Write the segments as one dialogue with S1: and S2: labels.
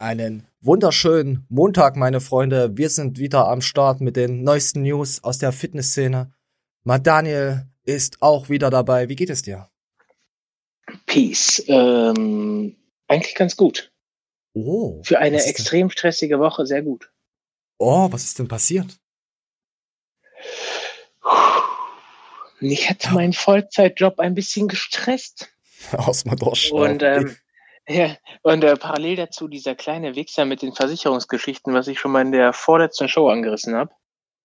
S1: Einen wunderschönen Montag, meine Freunde. Wir sind wieder am Start mit den neuesten News aus der Fitnessszene. Mal Daniel ist auch wieder dabei. Wie geht es dir?
S2: Peace. Ähm, eigentlich ganz gut.
S1: Oh.
S2: Für eine extrem stressige Woche sehr gut.
S1: Oh, was ist denn passiert?
S2: Mich hat mein Vollzeitjob ein bisschen gestresst.
S1: Aus durchschnaufen.
S2: Und, ähm, ja, und äh, parallel dazu dieser kleine Wichser mit den Versicherungsgeschichten, was ich schon mal in der vorletzten Show angerissen habe.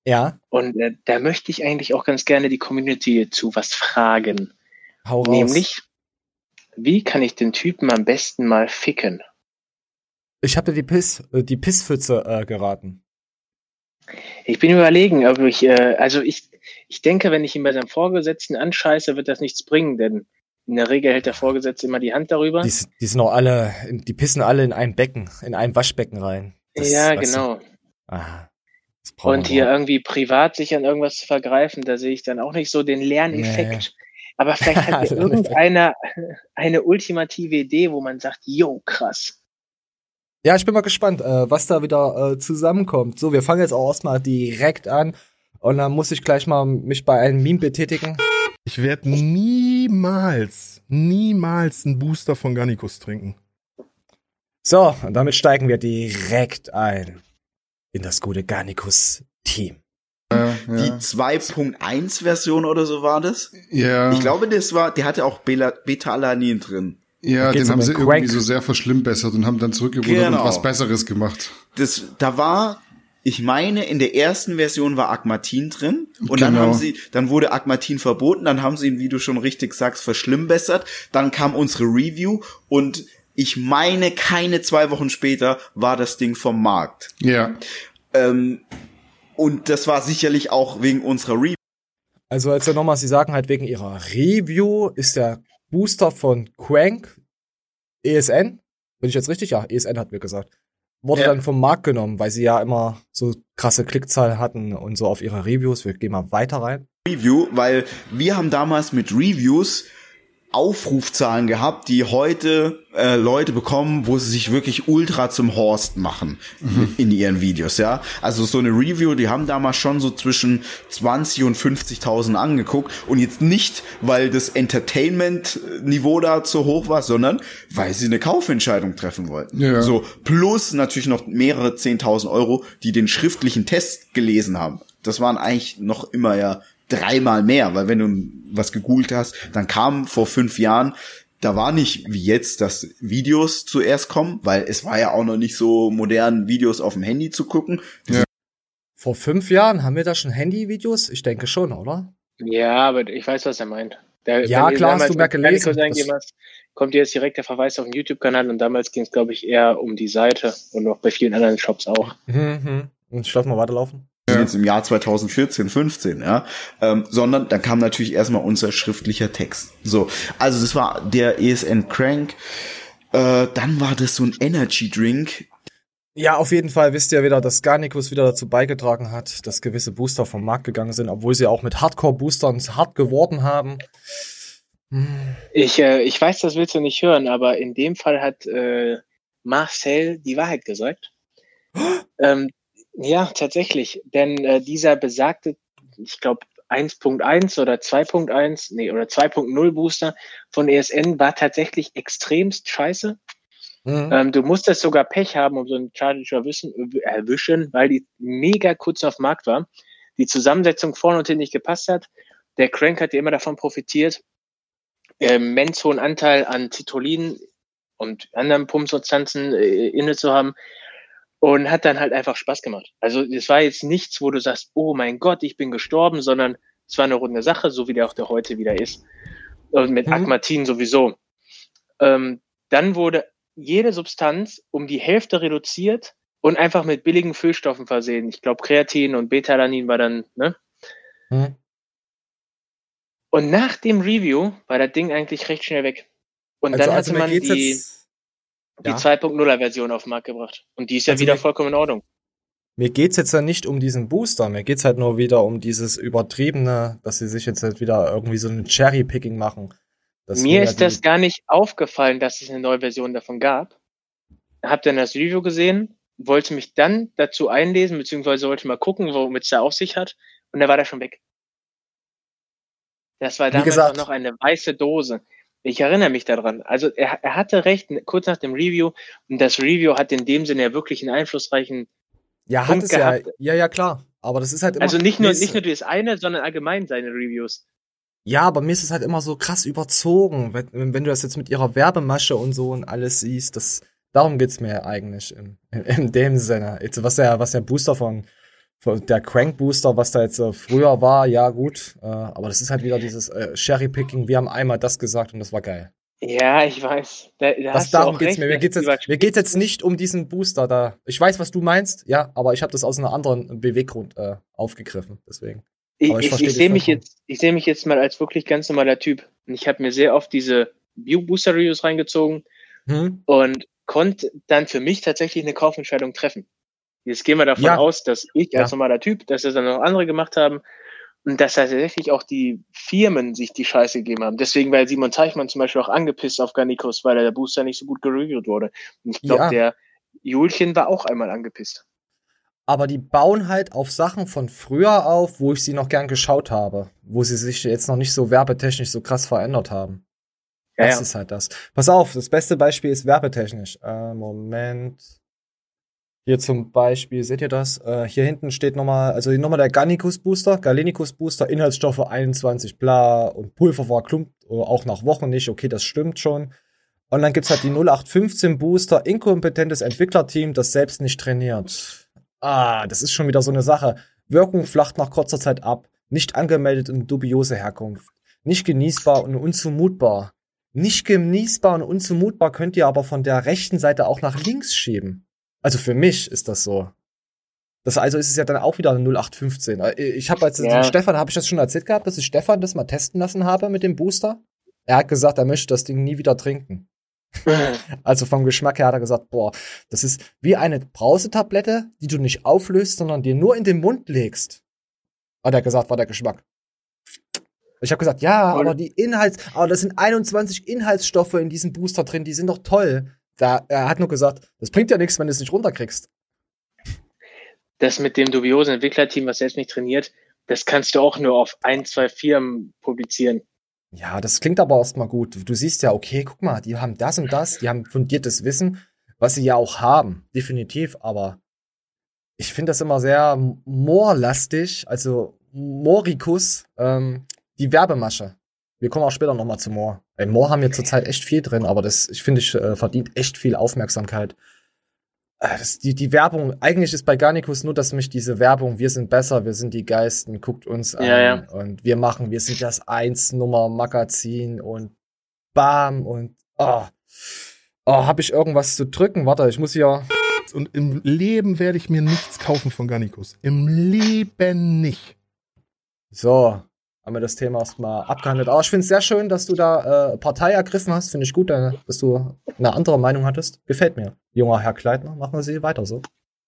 S1: ja,
S2: Und äh, da möchte ich eigentlich auch ganz gerne die Community zu was fragen.
S1: hau raus.
S2: Nämlich, wie kann ich den Typen am besten mal ficken?
S1: Ich habe dir die Piss, äh, die Pisspfütze äh, geraten.
S2: Ich bin überlegen, ob ich, äh, also ich, ich denke, wenn ich ihn bei seinem Vorgesetzten anscheiße, wird das nichts bringen, denn in der Regel hält der Vorgesetzte immer die Hand darüber.
S1: Die, die sind auch alle, die pissen alle in ein Becken, in ein Waschbecken rein. Das,
S2: ja,
S1: weißt du,
S2: genau.
S1: Ah,
S2: Und hier
S1: auch.
S2: irgendwie privat sich an irgendwas zu vergreifen, da sehe ich dann auch nicht so den Lerneffekt. Aber vielleicht hat ja
S1: Lerneffekt.
S2: irgendeiner eine ultimative Idee, wo man sagt, yo, krass.
S1: Ja, ich bin mal gespannt, äh, was da wieder äh, zusammenkommt. So, wir fangen jetzt auch erstmal direkt an. Und dann muss ich gleich mal mich bei einem Meme betätigen.
S3: Ich werde niemals, niemals einen Booster von Garnicus trinken.
S1: So, und damit steigen wir direkt ein in das gute Garnicus-Team.
S4: Die 2.1-Version oder so war das?
S3: Ja,
S4: Ich glaube, das war, der hatte auch Beta-Alanin drin.
S3: ja den
S1: um
S3: haben sie
S1: den Crank.
S3: irgendwie so sehr verschlimmbessert und haben dann zurückgerudert
S4: Genau.
S3: und was Besseres gemacht.
S4: Das, da war, ich meine, in der ersten Version war Agmatin drin und dann
S3: Genau.
S4: haben sie, dann wurde Agmatin verboten, dann haben sie ihn, wie du schon richtig sagst, verschlimmbessert. Dann kam unsere Review und ich meine, keine zwei Wochen später war das Ding vom Markt.
S3: Ja,
S4: Ähm, und das war sicherlich auch wegen unserer Review.
S1: Also als ja nochmal, Sie sagen halt wegen Ihrer Review ist der Booster von Crank ESN, bin ich jetzt richtig? Ja, ESN hat mir gesagt. Wurde
S4: Ja.
S1: dann vom Markt genommen, weil sie ja immer so krasse Klickzahlen hatten und so auf ihre Reviews. Wir gehen mal weiter rein.
S4: Review, weil wir haben damals mit Reviews Aufrufzahlen gehabt, die heute äh, Leute bekommen, wo sie sich wirklich ultra zum Horst machen in ihren Videos, ja. Also so eine Review, die haben damals schon so zwischen 20 und 50.000 angeguckt und jetzt nicht, weil das Entertainment-Niveau da zu hoch war, sondern weil sie eine Kaufentscheidung treffen wollten.
S3: Ja.
S4: So plus natürlich noch mehrere 10.000 Euro, die den schriftlichen Test gelesen haben. Das waren eigentlich noch immer ja dreimal mehr, weil wenn du was gegoogelt hast, dann kam vor fünf Jahren, da war nicht wie jetzt, dass Videos zuerst kommen, weil es war ja auch noch nicht so modern, Videos auf dem Handy zu gucken.
S1: Vor fünf Jahren haben wir da schon Handyvideos? Ich denke schon, oder?
S2: Ja, aber ich weiß, was er meint. Da,
S1: Ja, klar, hast du mehr gelesen.
S2: hast, kommt jetzt direkt der Verweis auf den YouTube-Kanal und damals ging es, glaube ich, eher um die Seite und auch bei vielen anderen Shops auch.
S1: Mhm. Und ich lass mal weiterlaufen.
S4: Wir sind jetzt im Jahr 2014, 15, ja, ähm, sondern dann kam natürlich erstmal unser schriftlicher Text. So, also das war der ESN Crank. Äh, dann war das so ein Energy Drink.
S1: Ja, auf jeden Fall wisst ihr wieder, dass Garnicus wieder dazu beigetragen hat, dass gewisse Booster vom Markt gegangen sind, obwohl sie auch mit Hardcore-Boostern hart geworden haben. Hm.
S2: Ich, äh, ich weiß, das willst du nicht hören, aber in dem Fall hat äh, Marcel die Wahrheit gesagt. ähm, ja, tatsächlich. Denn äh, dieser besagte, ich glaube, 1.1 oder 2.1, nee, oder 2.0 Booster von ESN war tatsächlich extremst scheiße.
S1: Mhm.
S2: Ähm, du musstest sogar Pech haben, um so einen Charger zu erwischen, weil die mega kurz auf dem Markt war. Die Zusammensetzung vorne und hinten nicht gepasst hat. Der Crank hat ja immer davon profitiert, immens hohen Anteil an Citrullin und anderen Pumpsubstanzen äh, inne zu haben und hat dann halt einfach Spaß gemacht. Also es war jetzt nichts, wo du sagst, oh mein Gott, ich bin gestorben, sondern es war eine runde Sache, so wie der auch der heute wieder ist. Und mit
S1: Mhm.
S2: Agmatin sowieso. Ähm, dann wurde jede Substanz um die Hälfte reduziert und einfach mit billigen Füllstoffen versehen. Ich glaube, Kreatin und Beta-Alanin war dann, ne?
S1: Mhm.
S2: Und nach dem Review war das Ding eigentlich recht schnell weg. Und
S1: Also,
S2: dann
S1: also
S2: hatte man die, die
S1: Ja.
S2: 2.0er Version auf den Markt gebracht. Und die ist ja
S1: Also
S2: wieder
S1: mir-
S2: vollkommen in Ordnung.
S1: mir geht's jetzt ja nicht um diesen Booster, mir geht's halt nur wieder um dieses übertriebene, dass sie sich jetzt halt wieder irgendwie so ein Cherry-Picking machen.
S2: Mir ist das gar nicht aufgefallen, dass es eine neue Version davon gab. habe dann das Review gesehen, wollte mich dann dazu einlesen, beziehungsweise wollte mal gucken, womit es da auf sich hat. Und da war der schon weg. Das war damals
S1: gesagt-
S2: noch eine weiße Dose. Ich erinnere mich daran. Also er, er hatte recht, kurz nach dem Review. Und das Review hat in dem Sinne ja wirklich einen einflussreichen,
S1: Ja, hat
S2: Punkt
S1: es ja.
S2: gehabt.
S1: Ja, ja, klar. Aber das ist halt immer.
S2: also nicht nur, nicht nur das eine, sondern allgemein seine Reviews.
S1: Ja, aber mir ist es halt immer so krass überzogen, wenn, wenn du das jetzt mit ihrer Werbemasche und so und alles siehst, das, darum geht's mir eigentlich in, in, in dem Sinne. Jetzt, was der, was der Booster von der Crank Booster, was da jetzt äh, früher war, ja gut, äh, aber das ist halt wieder dieses äh, Cherry Picking. Wir haben einmal das gesagt und das war geil.
S2: Ja, ich weiß. Da, da
S1: Das, darum geht's
S2: recht,
S1: mir. Mir geht's, jetzt,
S2: überspitzt
S1: mir geht's jetzt nicht um diesen Booster da. Ich weiß, was du meinst, ja, aber ich habe das aus einem anderen Beweggrund äh, aufgegriffen. Deswegen.
S2: Ich,
S1: Aber ich
S2: ich, ich sehe mich jetzt, ich sehe mich jetzt mal als wirklich ganz normaler Typ. Und ich habe mir sehr oft diese View Booster Reviews reingezogen
S1: Hm?
S2: und konnte dann für mich tatsächlich eine Kaufentscheidung treffen. Jetzt gehen wir davon
S1: Ja.
S2: aus, dass ich als
S1: Ja.
S2: normaler Typ, dass das dann noch andere gemacht haben und dass tatsächlich auch die Firmen sich die Scheiße gegeben haben. Deswegen war Simon Teichmann zum Beispiel auch angepisst auf Garnicus, weil der Booster nicht so gut gereviewt wurde. Und ich glaube,
S1: Ja.
S2: der Julchen war auch einmal angepisst.
S1: aber die bauen halt auf Sachen von früher auf, wo ich sie noch gern geschaut habe, wo sie sich jetzt noch nicht so werbetechnisch so krass verändert haben.
S2: Ja,
S1: das ist halt das. Pass auf, das beste Beispiel ist werbetechnisch. Äh, Moment. Hier zum Beispiel, seht ihr das? Äh, hier hinten steht nochmal, also nochmal der Gallicus Booster, Galenicus Booster, Inhaltsstoffe 21, bla, und Pulver war klumpt, oder auch nach Wochen nicht, okay, das stimmt schon. Und dann gibt's halt die 0815 Booster, inkompetentes Entwicklerteam, das selbst nicht trainiert. Ah, das ist schon wieder so eine Sache. Wirkung flacht nach kurzer Zeit ab, nicht angemeldet und dubiose Herkunft. Nicht genießbar und unzumutbar. Nicht genießbar und unzumutbar könnt ihr aber von der rechten Seite auch nach links schieben. Also für mich ist das so. Das also ist es ja dann auch wieder eine 0815. Äh, Ich habe als
S2: Ja.
S1: Stefan habe ich das schon erzählt gehabt, dass ich Stefan das mal testen lassen habe mit dem Booster. Er hat gesagt, er möchte das Ding nie wieder trinken. Also vom Geschmack her hat er gesagt, boah, das ist wie eine Brausetablette, die du nicht auflöst, sondern dir nur in den Mund legst. Hat er gesagt, war der Geschmack. Ich habe gesagt, ja, aber die Inhalts, aber das sind 21 Inhaltsstoffe in diesem Booster drin, die sind doch toll. Da, er hat nur gesagt, das bringt ja nichts, wenn du es nicht runterkriegst.
S2: das mit dem dubiosen Entwicklerteam, was selbst nicht trainiert, das kannst du auch nur auf ein, zwei Firmen publizieren.
S1: Ja, das klingt aber erstmal gut. Du siehst ja, okay, guck mal, die haben das und das, die haben fundiertes Wissen, was sie ja auch haben, definitiv, aber ich finde das immer sehr moorlastig, also Morikus, ähm, die Werbemasche. Wir kommen auch später nochmal zu Moor. Ey, Moor haben wir zurzeit echt viel drin, aber das, ich finde, ich äh, verdient echt viel Aufmerksamkeit. Äh, das, die, die Werbung, eigentlich ist bei Garnicus nur, dass mich diese Werbung, wir sind besser, wir sind die Geisten, guckt uns an
S2: Ja, ja.
S1: und wir machen, wir sind das Eins-Nummer-Magazin und bam und oh, oh, hab ich irgendwas zu drücken? Warte, ich muss hier.
S3: Und im Leben werde ich mir nichts kaufen von Garnicus. Im Leben nicht.
S1: So, haben wir das Thema erstmal abgehandelt. Aber ich finde es sehr schön, dass du da äh, Partei ergriffen hast. Finde ich gut, äh, dass du eine andere Meinung hattest. Gefällt mir. Junger Herr Kleidner, machen wir sie weiter so.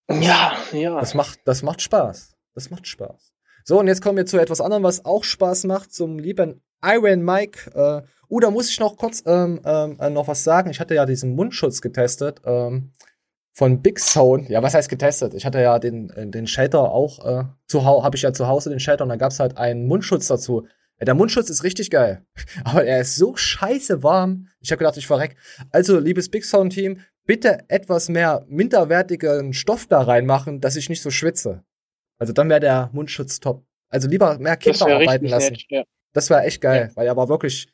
S2: Ja, ja.
S1: Das macht, das macht Spaß. Das macht Spaß. So, und jetzt kommen wir zu etwas anderem, was auch Spaß macht, zum lieben Iron Mike. Äh, uh, da muss ich noch kurz ähm, ähm, äh, noch was sagen. Ich hatte ja diesen Mundschutz getestet ähm, von Big Zone. Ja, was heißt getestet? Ich hatte ja den, äh, den Shelter auch äh, zu Hause, habe ich ja zu Hause den Shelter und da gab's halt einen Mundschutz dazu. Ja, der Mundschutz ist richtig geil, aber er ist so scheiße warm. Ich habe gedacht, ich verreck. Also, liebes Big Sound Team, bitte etwas mehr minderwertigen Stoff da reinmachen, dass ich nicht so schwitze. Also dann wäre der Mundschutz top. Also lieber mehr Kinder arbeiten lassen.
S2: nett. Ja.
S1: Das wäre echt geil, weil er war wirklich,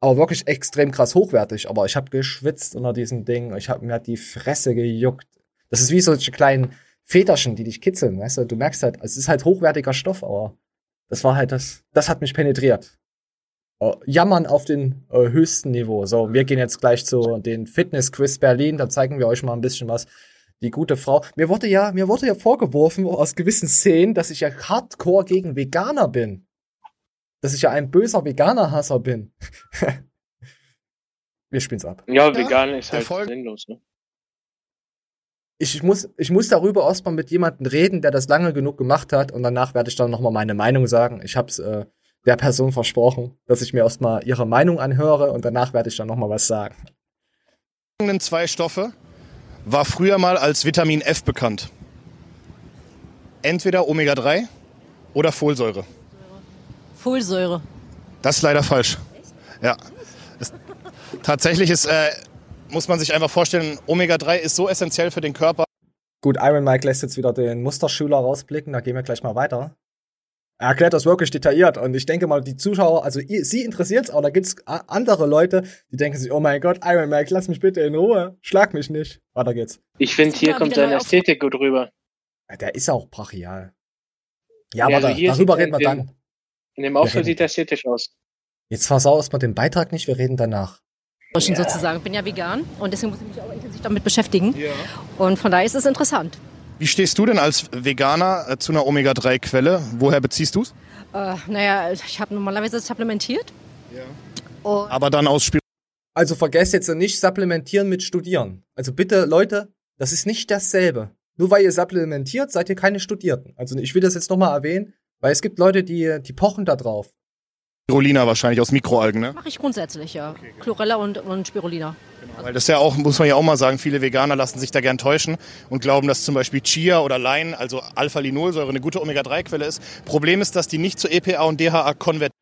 S1: aber wirklich extrem krass hochwertig. Aber ich habe geschwitzt unter diesem Ding. Ich habe mir hat die Fresse gejuckt. Das ist wie solche kleinen Federchen, die dich kitzeln, weißt du? Du merkst halt, es ist halt hochwertiger Stoff, aber das war halt das, das hat mich penetriert. Oh, jammern auf den äh, höchsten Niveau. So, wir gehen jetzt gleich zu den Fitness Quiz Berlin. Da zeigen wir euch mal ein bisschen was. Die gute Frau. Mir wurde ja, mir wurde ja vorgeworfen aus gewissen Szenen, dass ich ja hardcore gegen Veganer bin. Dass ich ja ein böser Veganer-Hasser bin. wir spielen's ab.
S2: ja, vegan ist halt
S5: Folge-
S2: sinnlos. Ne?
S1: Ich, ich muss, ich muss darüber erstmal mit jemandem reden, der das lange genug gemacht hat und danach werde ich dann nochmal meine Meinung sagen. Ich hab's äh, der Person versprochen, dass ich mir erstmal ihre Meinung anhöre und danach werde ich dann nochmal was sagen.
S5: folgenden zwei Stoffe war früher mal als Vitamin F bekannt? Entweder Omega-3 oder Folsäure.
S6: Folsäure.
S5: Das ist leider falsch. Ja. Es, tatsächlich ist, äh, muss man sich einfach vorstellen, Omega-3 ist so essentiell für den Körper.
S1: Gut, Iron Mike lässt jetzt wieder den Musterschüler rausblicken, da gehen wir gleich mal weiter. Er erklärt das wirklich detailliert und ich denke mal, die Zuschauer, also ihr, sie interessiert es, aber da gibt's a- andere Leute, die denken sich, oh mein Gott, Iron Mike, lass mich bitte in Ruhe, schlag mich nicht. Weiter geht's.
S2: Ich finde, hier kommt seine Ästhetik gut rüber.
S1: Ja, Der ist auch brachial. Ja,
S2: Ja,
S1: aber
S2: also hier
S1: darüber reden wir
S2: den-
S1: dann.
S2: In dem
S1: reden-
S2: sieht er ästhetisch aus.
S1: Jetzt versau erstmal den Beitrag nicht, wir reden danach.
S6: Sozusagen. Ich bin ja vegan und deswegen muss ich mich auch intensiv damit beschäftigen. Und von daher ist es interessant.
S5: Wie stehst du denn als Veganer äh, zu einer Omega-3-Quelle? Woher beziehst du's?
S6: Äh, naja, ich habe normalerweise supplementiert. Und
S5: Aber dann aus Spir
S1: Also vergesst jetzt nicht supplementieren mit studieren. Also bitte, Leute, das ist nicht dasselbe. Nur weil ihr supplementiert, seid ihr keine Studierten. Also ich will das jetzt nochmal erwähnen, weil es gibt Leute, die, die pochen da drauf.
S5: Spirulina wahrscheinlich, aus Mikroalgen, ne?
S6: mache ich grundsätzlich, ja. Chlorella und, und Spirulina.
S5: Weil das ja auch, muss man ja auch mal sagen, viele Veganer lassen sich da gern täuschen und glauben, dass zum Beispiel Chia oder Lein, also Alpha-Linolsäure, eine gute Omega-3-Quelle ist. Problem ist, dass die nicht zu EPA und DHA konvertieren.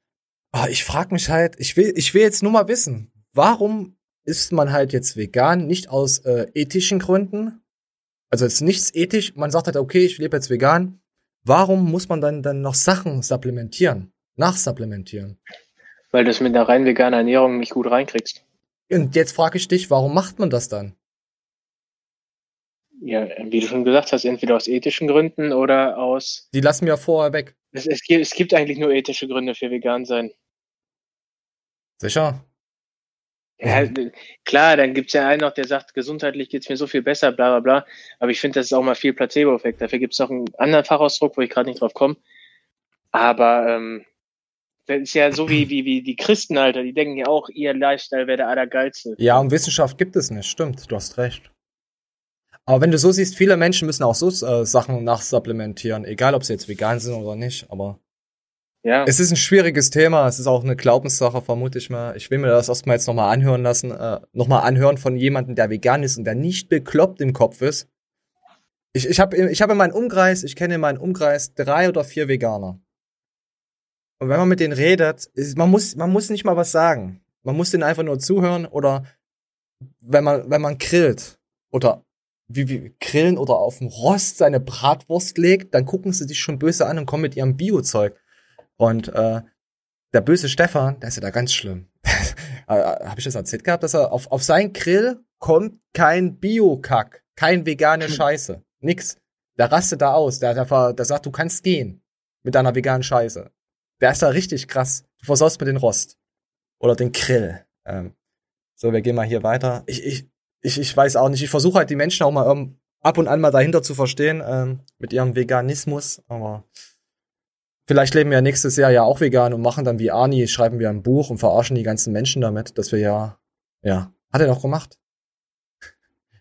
S1: Ah, ich frage mich halt, ich will, ich will jetzt nur mal wissen, warum ist man halt jetzt vegan? Nicht aus äh, ethischen Gründen. Also jetzt nichts ethisch. Man sagt halt, okay, ich lebe jetzt vegan. Warum muss man dann, dann noch Sachen supplementieren? Nachsupplementieren?
S2: Weil du es mit einer rein veganen Ernährung nicht gut reinkriegst.
S1: Und jetzt frage ich dich, warum macht man das dann?
S2: Ja, wie du schon gesagt hast, entweder aus ethischen Gründen oder aus.
S1: Die lassen mir vorher weg.
S2: Es, es, gibt, es gibt eigentlich nur ethische Gründe für vegan sein.
S1: Sicher?
S2: Ja, äh, klar, dann gibt's ja einen noch, der sagt, gesundheitlich geht's mir so viel besser, bla bla bla. Aber ich finde, das ist auch mal viel Placebo-Effekt. Dafür gibt's noch einen anderen Fachausdruck, wo ich gerade nicht drauf komme. Aber ähm, das ist ja so wie, wie, wie die Christen, Alter, die denken ja auch, ihr Lifestyle wäre der allergeilste.
S1: Ja, und Wissenschaft gibt es nicht. Stimmt, du hast recht. Aber wenn du so siehst, viele Menschen müssen auch so äh, Sachen nachsupplementieren, egal ob sie jetzt vegan sind oder nicht. Aber
S2: Ja,
S1: es ist ein schwieriges Thema. Es ist auch eine Glaubenssache, vermute ich mal. Ich will mir das erstmal jetzt nochmal anhören lassen. Äh, nochmal anhören von jemandem, der vegan ist und der nicht bekloppt im Kopf ist. Ich, ich habe ich hab in meinem Umkreis, ich kenne in meinem Umkreis drei oder vier Veganer. Und wenn man mit denen redet, ist, man muss, man muss nicht mal was sagen. Man muss denen einfach nur zuhören oder wenn man, wenn man grillt oder wie, wie grillen oder auf dem Rost seine Bratwurst legt, dann gucken sie sich schon böse an und kommen mit ihrem Bio-Zeug. Und äh, der böse Stefan, der ist ja da ganz schlimm. Habe ich das erzählt gehabt, dass er auf, auf sein Grill kommt kein Bio-Kack, kein vegane Scheiße, nix. Der rastet da aus, der, der, der sagt, du kannst gehen mit deiner veganen Scheiße. Der ist da richtig krass. Du versaust mir den Rost. Oder den Grill. Ähm, so, wir gehen mal hier weiter. Ich, ich, ich, ich weiß auch nicht. Ich versuche halt die Menschen auch mal ähm, ab und an mal dahinter zu verstehen, ähm, mit ihrem Veganismus. Aber vielleicht leben wir nächstes Jahr ja auch vegan und machen dann wie Arnie, schreiben wir ein Buch und verarschen die ganzen Menschen damit, dass wir ja, ja, hat er doch gemacht.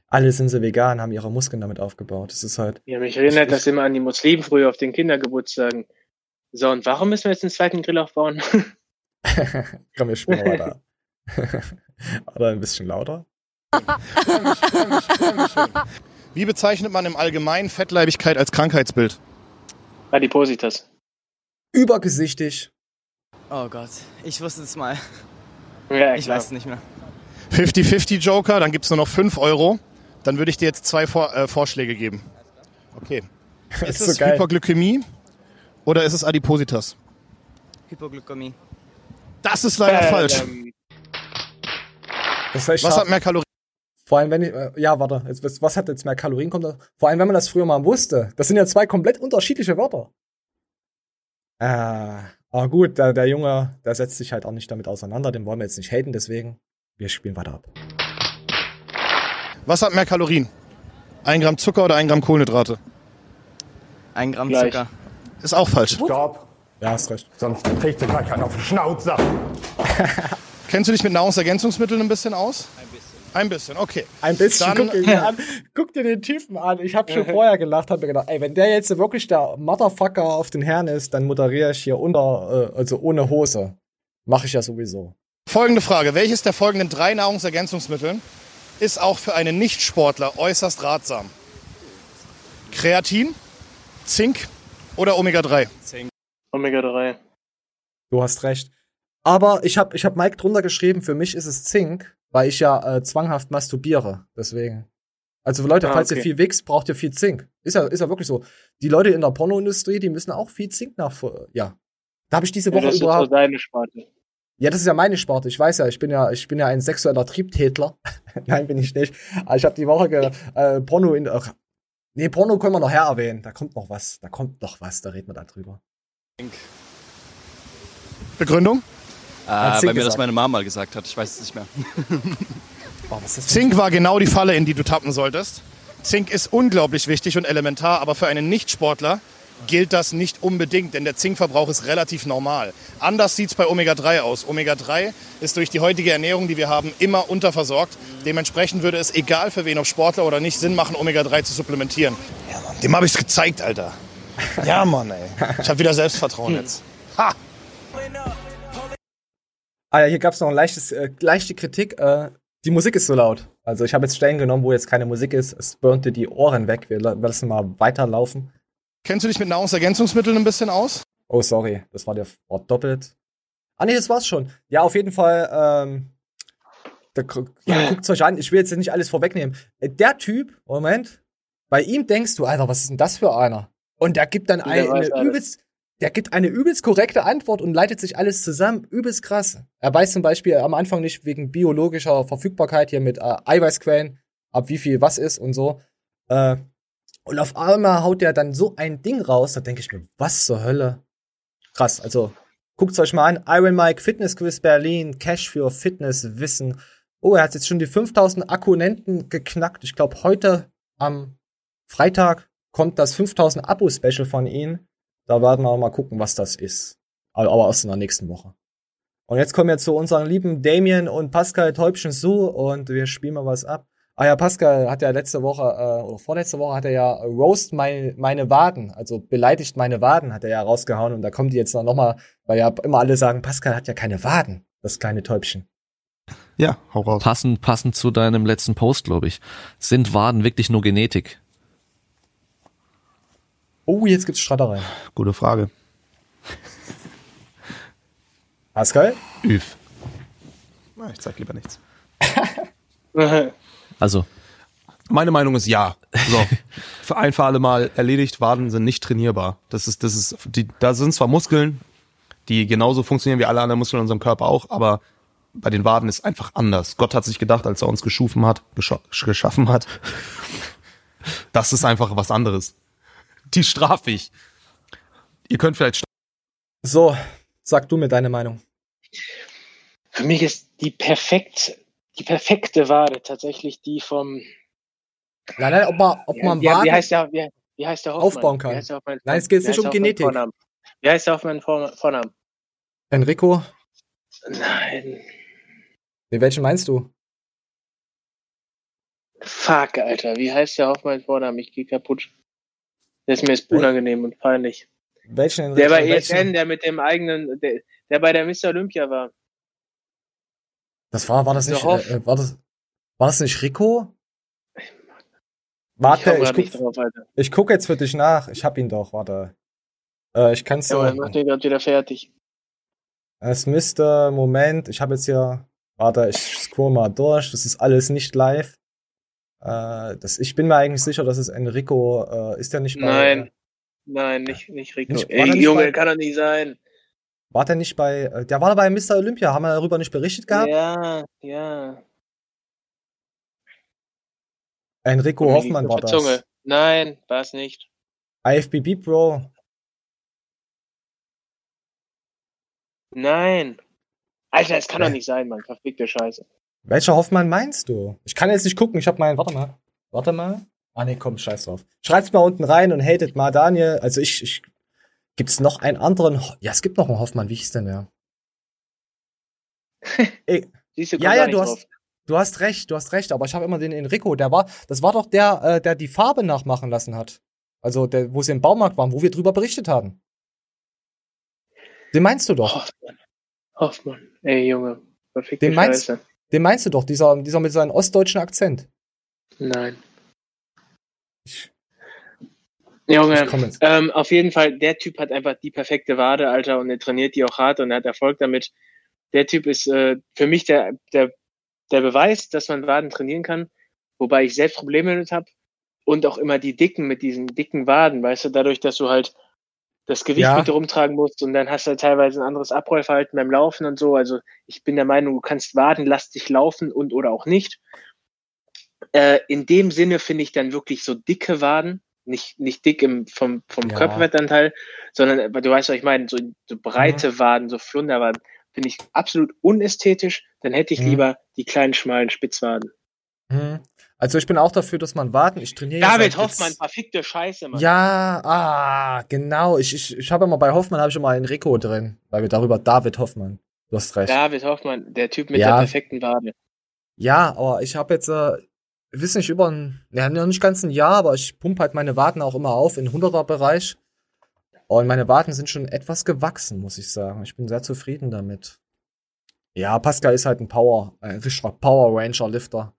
S1: Alle sind sie vegan, haben ihre Muskeln damit aufgebaut. Das ist halt,
S2: ja mich erinnert das immer an die Muslimen früher auf den Kindergeburtstagen. So, und warum müssen wir jetzt einen zweiten Grill aufbauen?
S1: komm, wir spielen weiter. Oder ein bisschen lauter.
S5: Wie bezeichnet man im Allgemeinen Fettleibigkeit als Krankheitsbild?
S2: Adipositas.
S1: Übergesichtig.
S7: Oh Gott, ich wusste es mal.
S2: Ja,
S7: Ich weiß es nicht mehr.
S5: 50-50 Joker, dann gibt's nur noch 5 Euro. Dann würde ich dir jetzt zwei Vor äh, Vorschläge geben. Okay. Ist
S1: ist so
S5: es
S1: geil.
S5: Hyperglykämie oder ist es Adipositas?
S7: Hypoglykämie.
S5: Das ist leider
S2: Äh,
S5: falsch.
S2: ähm,
S1: Das heißt,
S5: Was hat mehr Kalorien?
S1: Vor allem, wenn ich, äh, ja, warte, jetzt, was, was hat jetzt mehr Kalorien? Kommt da? Vor allem, wenn man das früher mal wusste. Das sind ja zwei komplett unterschiedliche Wörter. Äh, aber gut, der, der Junge, der setzt sich halt auch nicht damit auseinander. Den wollen wir jetzt nicht haten, deswegen, wir spielen weiter ab.
S5: Was hat mehr Kalorien? Ein Gramm Zucker oder ein Gramm Kohlenhydrate?
S7: Ein Gramm
S2: Gleich.
S7: Zucker.
S5: Ist auch falsch.
S8: Stopp,
S1: Ja, hast recht.
S8: sonst kriegst du gleich einen auf den Schnauzer.
S5: Kennst du dich mit Nahrungsergänzungsmitteln ein bisschen aus? Ein. Ein bisschen, okay.
S1: Ein bisschen,
S5: Dann-
S1: guck dir, den an, guck dir den Typen an. Ich habe schon vorher gelacht, habe mir gedacht, ey, wenn der jetzt wirklich der Motherfucker auf den Herrn ist, dann moderiere ich hier unter, äh, also ohne Hose. Mache ich ja sowieso.
S5: Folgende Frage. Welches der folgenden drei Nahrungsergänzungsmittel ist auch für einen Nichtsportler äußerst ratsam. Kreatin, Zink oder Omega-3?
S2: Omega-3.
S1: Du hast recht. Aber ich habe ich hab Mike drunter geschrieben, für mich ist es Zink, weil ich ja äh, zwanghaft masturbiere. Deswegen. Also Leute,
S2: Ah,
S1: falls
S2: okay.
S1: ihr viel wächst, braucht ihr viel Zink. Ist ja, ist ja wirklich so. Die Leute in der Pornoindustrie, die müssen auch viel Zink nach. Ja. Da habe ich diese
S2: Ja,
S1: Woche
S2: das ist so
S1: überhaupt.
S2: deine Sparte.
S1: Ja, das ist ja meine Sparte. Ich weiß ja, ich bin ja, ich bin ja ein sexueller Triebtätler. Nein, bin ich nicht. Aber ich habe die Woche ge äh, Porno in. Ach, nee, Porno können wir noch her erwähnen. Da kommt noch was. Da kommt noch was. Da reden wir da drüber.
S5: Begründung?
S1: Hat
S9: Äh,
S1: Zink
S9: weil mir das
S1: gesagt.
S9: meine Mama mal gesagt hat. Ich weiß es nicht mehr.
S1: Oh, was ist das denn?
S5: Zink war genau die Falle, in die du tappen solltest. Zink ist unglaublich wichtig und elementar, aber für einen Nichtsportler gilt das nicht unbedingt, denn der Zinkverbrauch ist relativ normal. Anders sieht es bei Omega-3 aus. Omega-3 ist durch die heutige Ernährung, die wir haben, immer unterversorgt. Dementsprechend würde es, egal für wen, ob Sportler oder nicht, Sinn machen, Omega-3 zu supplementieren. Ja, Mann, dem habe ich es gezeigt, Alter. Ja, Mann, ey. Ich habe wieder Selbstvertrauen jetzt. Ha!
S1: Ah ja, hier gab es noch ein leichtes, äh, leichte Kritik. Äh, die Musik ist so laut. Also ich habe jetzt Stellen genommen, wo jetzt keine Musik ist. Es burnte die Ohren weg. Wir la- lassen mal weiterlaufen.
S5: Kennst du dich mit Nahrungsergänzungsmitteln ein bisschen aus?
S1: Oh, sorry, das war der Wort doppelt. Ah nee, das war's schon. Ja, auf jeden Fall. Ähm, da, ja, guckt's euch an. Ich will jetzt nicht alles vorwegnehmen. Äh, Der Typ, Moment, bei ihm denkst du, Alter, was ist denn das für einer? Und der gibt dann eine, eine übelst, der gibt eine übelst korrekte Antwort und leitet sich alles zusammen. Übelst krass. Er weiß zum Beispiel am Anfang nicht wegen biologischer Verfügbarkeit hier mit äh, Eiweißquellen, ab wie viel was ist und so. Äh, und auf einmal haut der dann so ein Ding raus, da denke ich mir, was zur Hölle? Krass, also guckt's euch mal an. Iron Mike Fitness Quiz Berlin, Cash für Fitness Wissen. Oh, er hat jetzt schon die 5000 Akkunenten geknackt. Ich glaube, heute am Freitag kommt das 5000 Abo-Special von ihm. Da werden wir mal gucken, was das ist. Aber aber erst in der nächsten Woche. Und jetzt kommen wir zu unseren lieben Damien und Pascal Täubchen zu und wir spielen mal was ab. Ah ja, Pascal hat ja letzte Woche, äh, oder vorletzte Woche hat er ja Roast meine, meine Waden, also beleidigt meine Waden, hat er ja rausgehauen und da kommt die jetzt noch mal, weil ja immer alle sagen, Pascal hat ja keine Waden, das kleine Täubchen.
S3: Ja, hau raus.
S10: Passend, passend zu deinem letzten Post, glaube ich. Sind Waden wirklich nur Genetik?
S1: Oh, jetzt gibt's Streitereien.
S3: Gute Frage.
S1: Pascal?
S3: Üf. Na, ich sag lieber nichts.
S10: Also,
S3: Meine Meinung ist ja. So. für ein für alle Mal erledigt, Waden sind nicht trainierbar. Das ist, das ist, die, da sind zwar Muskeln, die genauso funktionieren wie alle anderen Muskeln in unserem Körper auch, aber bei den Waden ist einfach anders. Gott hat sich gedacht, als er uns geschufen hat, gescha geschaffen hat, das ist einfach was anderes. Die strafe ich. Ihr könnt vielleicht
S1: So, sag du mir deine Meinung.
S2: Für mich ist die perfekt, die perfekte Wade tatsächlich die vom.
S1: Nein, nein, ob man, ob man
S2: wie, wie heißt der, wie, wie heißt der Hoffmann?
S1: aufbauen kann.
S2: Wie heißt der Hoffmann?
S1: Nein, es geht nicht um Genetik.
S2: Wie heißt der Hoffmann Vor- Vornamen?
S1: Enrico,
S2: Nein.
S1: nee, welchen meinst du?
S2: Fuck, Alter. Wie heißt der Hoffmann Vornamen? Ich geh kaputt. Das ist mir jetzt unangenehm und peinlich.
S1: Welchen?
S2: Der bei? ESN, der mit dem eigenen, der, der bei der Mr. Olympia war.
S1: Das war, war das nicht, äh, äh, war das, war das nicht Rico?
S2: ich
S1: Warte, ich,
S2: nicht
S1: guck,
S2: drauf,
S1: ich guck jetzt für dich nach. Ich hab ihn doch, warte. Äh, ich kann's
S2: Ja, aber
S1: ja.
S2: mach den grad wieder fertig.
S1: Es müsste, Moment, ich habe jetzt hier, warte, ich scroll mal durch. Das ist alles nicht live. Äh, das, ich bin mir eigentlich sicher, dass es Enrico, äh, ist der nicht bei,
S2: Nein. Nein, nicht, nicht Rico.
S1: Nicht-
S2: Ey,
S1: nicht
S2: Junge,
S1: bei-
S2: kann doch nicht sein.
S1: war der nicht bei, äh, der war da bei Mr. Olympia, haben wir darüber nicht berichtet gehabt?
S2: Ja, ja.
S1: Enrico Hoffmann war das.
S2: Zunge. Nein, war es nicht.
S1: IFBB Bro.
S2: Nein. Alter, das kann doch nicht sein, Mann. Verfickte Scheiße.
S1: Welcher Hoffmann meinst du? Ich kann jetzt nicht gucken, ich habe meinen, warte mal. Warte mal. Ah nee, komm, scheiß drauf. Schreibt's mal unten rein und hatet mal Daniel. Also ich, ich gibt's noch einen anderen? Ho- Ja, es gibt noch einen Hoffmann. Wie hieß denn der? Ey,
S2: Siehst du, komm
S1: ja, ja, du
S2: drauf.
S1: hast, du hast recht, du hast recht. Aber ich habe immer den Enrico. Der war, das war doch der, äh, der die Farbe nachmachen lassen hat. Also der, wo sie im Baumarkt waren, wo wir drüber berichtet haben. Den meinst du doch?
S2: Hoffmann. Hoffmann. Ey, Junge. Verfickte
S1: Den meinst-
S2: Scheiße.
S1: Den meinst du doch, dieser, dieser mit seinem ostdeutschen Akzent.
S2: Nein.
S1: Ich,
S2: Junge, ähm, auf jeden Fall, der Typ hat einfach die perfekte Wade, Alter, und er trainiert die auch hart und er hat Erfolg damit. Der Typ ist äh, für mich der, der, der Beweis, dass man Waden trainieren kann, wobei ich selbst Probleme damit habe. Und auch immer die Dicken mit diesen dicken Waden, weißt du, dadurch, dass du halt das Gewicht
S1: Ja.
S2: mit dir rumtragen musst und dann hast du halt teilweise ein anderes Abrollverhalten beim Laufen und so. Also ich bin der Meinung, du kannst Waden, lass dich laufen und oder auch nicht. Äh, in dem Sinne finde ich dann wirklich so dicke Waden, nicht, nicht dick im, vom, vom
S1: Ja.
S2: Körperfettanteil, sondern du weißt, was ich meine, so, so breite Waden, so Flunderwaden, finde ich absolut unästhetisch. Dann hätte ich
S1: Mhm.
S2: lieber die kleinen, schmalen Spitzwaden.
S1: Hm. Also ich bin auch dafür, dass man warten. Ich trainiere
S2: David Hoffmann,
S1: jetzt-
S2: verfickte Scheiße, Mann.
S1: Ja, ah, genau. Ich, ich, ich habe immer bei Hoffmann habe ich immer Enrico drin, weil wir darüber David Hoffmann. Du hast recht.
S2: David Hoffmann, der Typ mit
S1: Ja.
S2: der perfekten Wade.
S1: Ja, aber ich habe jetzt, äh, wissen nicht, über ein, ja, noch nicht ganz ein Jahr, aber ich pumpe halt meine Waden auch immer auf in 100er-Bereich. Und meine Waden sind schon etwas gewachsen, muss ich sagen. Ich bin sehr zufrieden damit. Ja, Pascal ist halt ein Power, ein richtiger Power Ranger Lifter.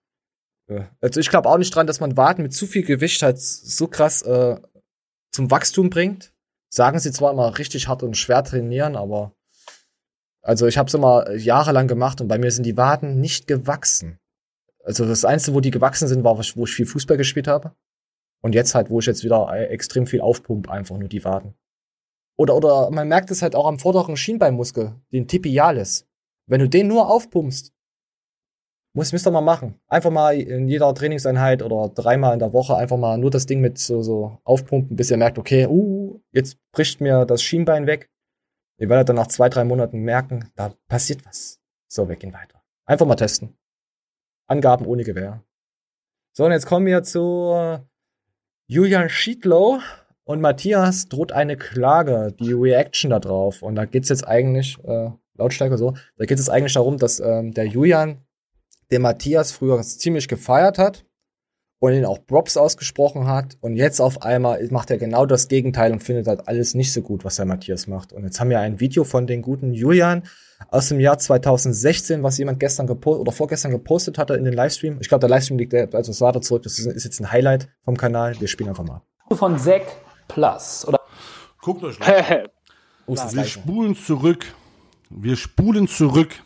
S1: Also ich glaube auch nicht dran, dass man Waden mit zu viel Gewicht halt so krass äh, zum Wachstum bringt. Sagen sie zwar immer richtig hart und schwer trainieren, aber also ich habe es immer jahrelang gemacht und bei mir sind die Waden nicht gewachsen. Also das Einzige, wo die gewachsen sind, war, wo ich viel Fußball gespielt habe. Und jetzt halt, wo ich jetzt wieder äh, extrem viel aufpump, einfach nur die Waden. Oder, oder man merkt es halt auch am vorderen Schienbeinmuskel, den Tibialis. Wenn du den nur aufpumpst, muss müsst ihr mal machen. Einfach mal in jeder Trainingseinheit oder dreimal in der Woche einfach mal nur das Ding mit so, so aufpumpen, bis ihr merkt, okay, uh, jetzt bricht mir das Schienbein weg. Ihr werdet dann nach zwei, drei Monaten merken, da passiert was. So, wir gehen weiter. Einfach mal testen. Angaben ohne Gewähr. So, und jetzt kommen wir zu Julian Schiedlow und Matthias droht eine Klage, die Reaction da drauf. Und da geht's jetzt eigentlich, äh, Lautstärke so, da geht es eigentlich darum, dass ähm, der Julian den Matthias früher ziemlich gefeiert hat und ihn auch Props ausgesprochen hat. Und jetzt auf einmal macht er genau das Gegenteil und findet halt alles nicht so gut, was der Matthias macht. Und jetzt haben wir ein Video von den guten Julian aus dem Jahr 2016, was jemand gestern gepostet oder vorgestern gepostet hatte in den Livestream. Ich glaube, der Livestream liegt äh, also es war da zurück. Das ist, jetzt ein Highlight vom Kanal. Wir spielen einfach mal.
S11: Von Zack Plus. Oder
S12: Guckt euch.
S1: Oh, das
S12: Wir spulen zurück. Wir spulen zurück.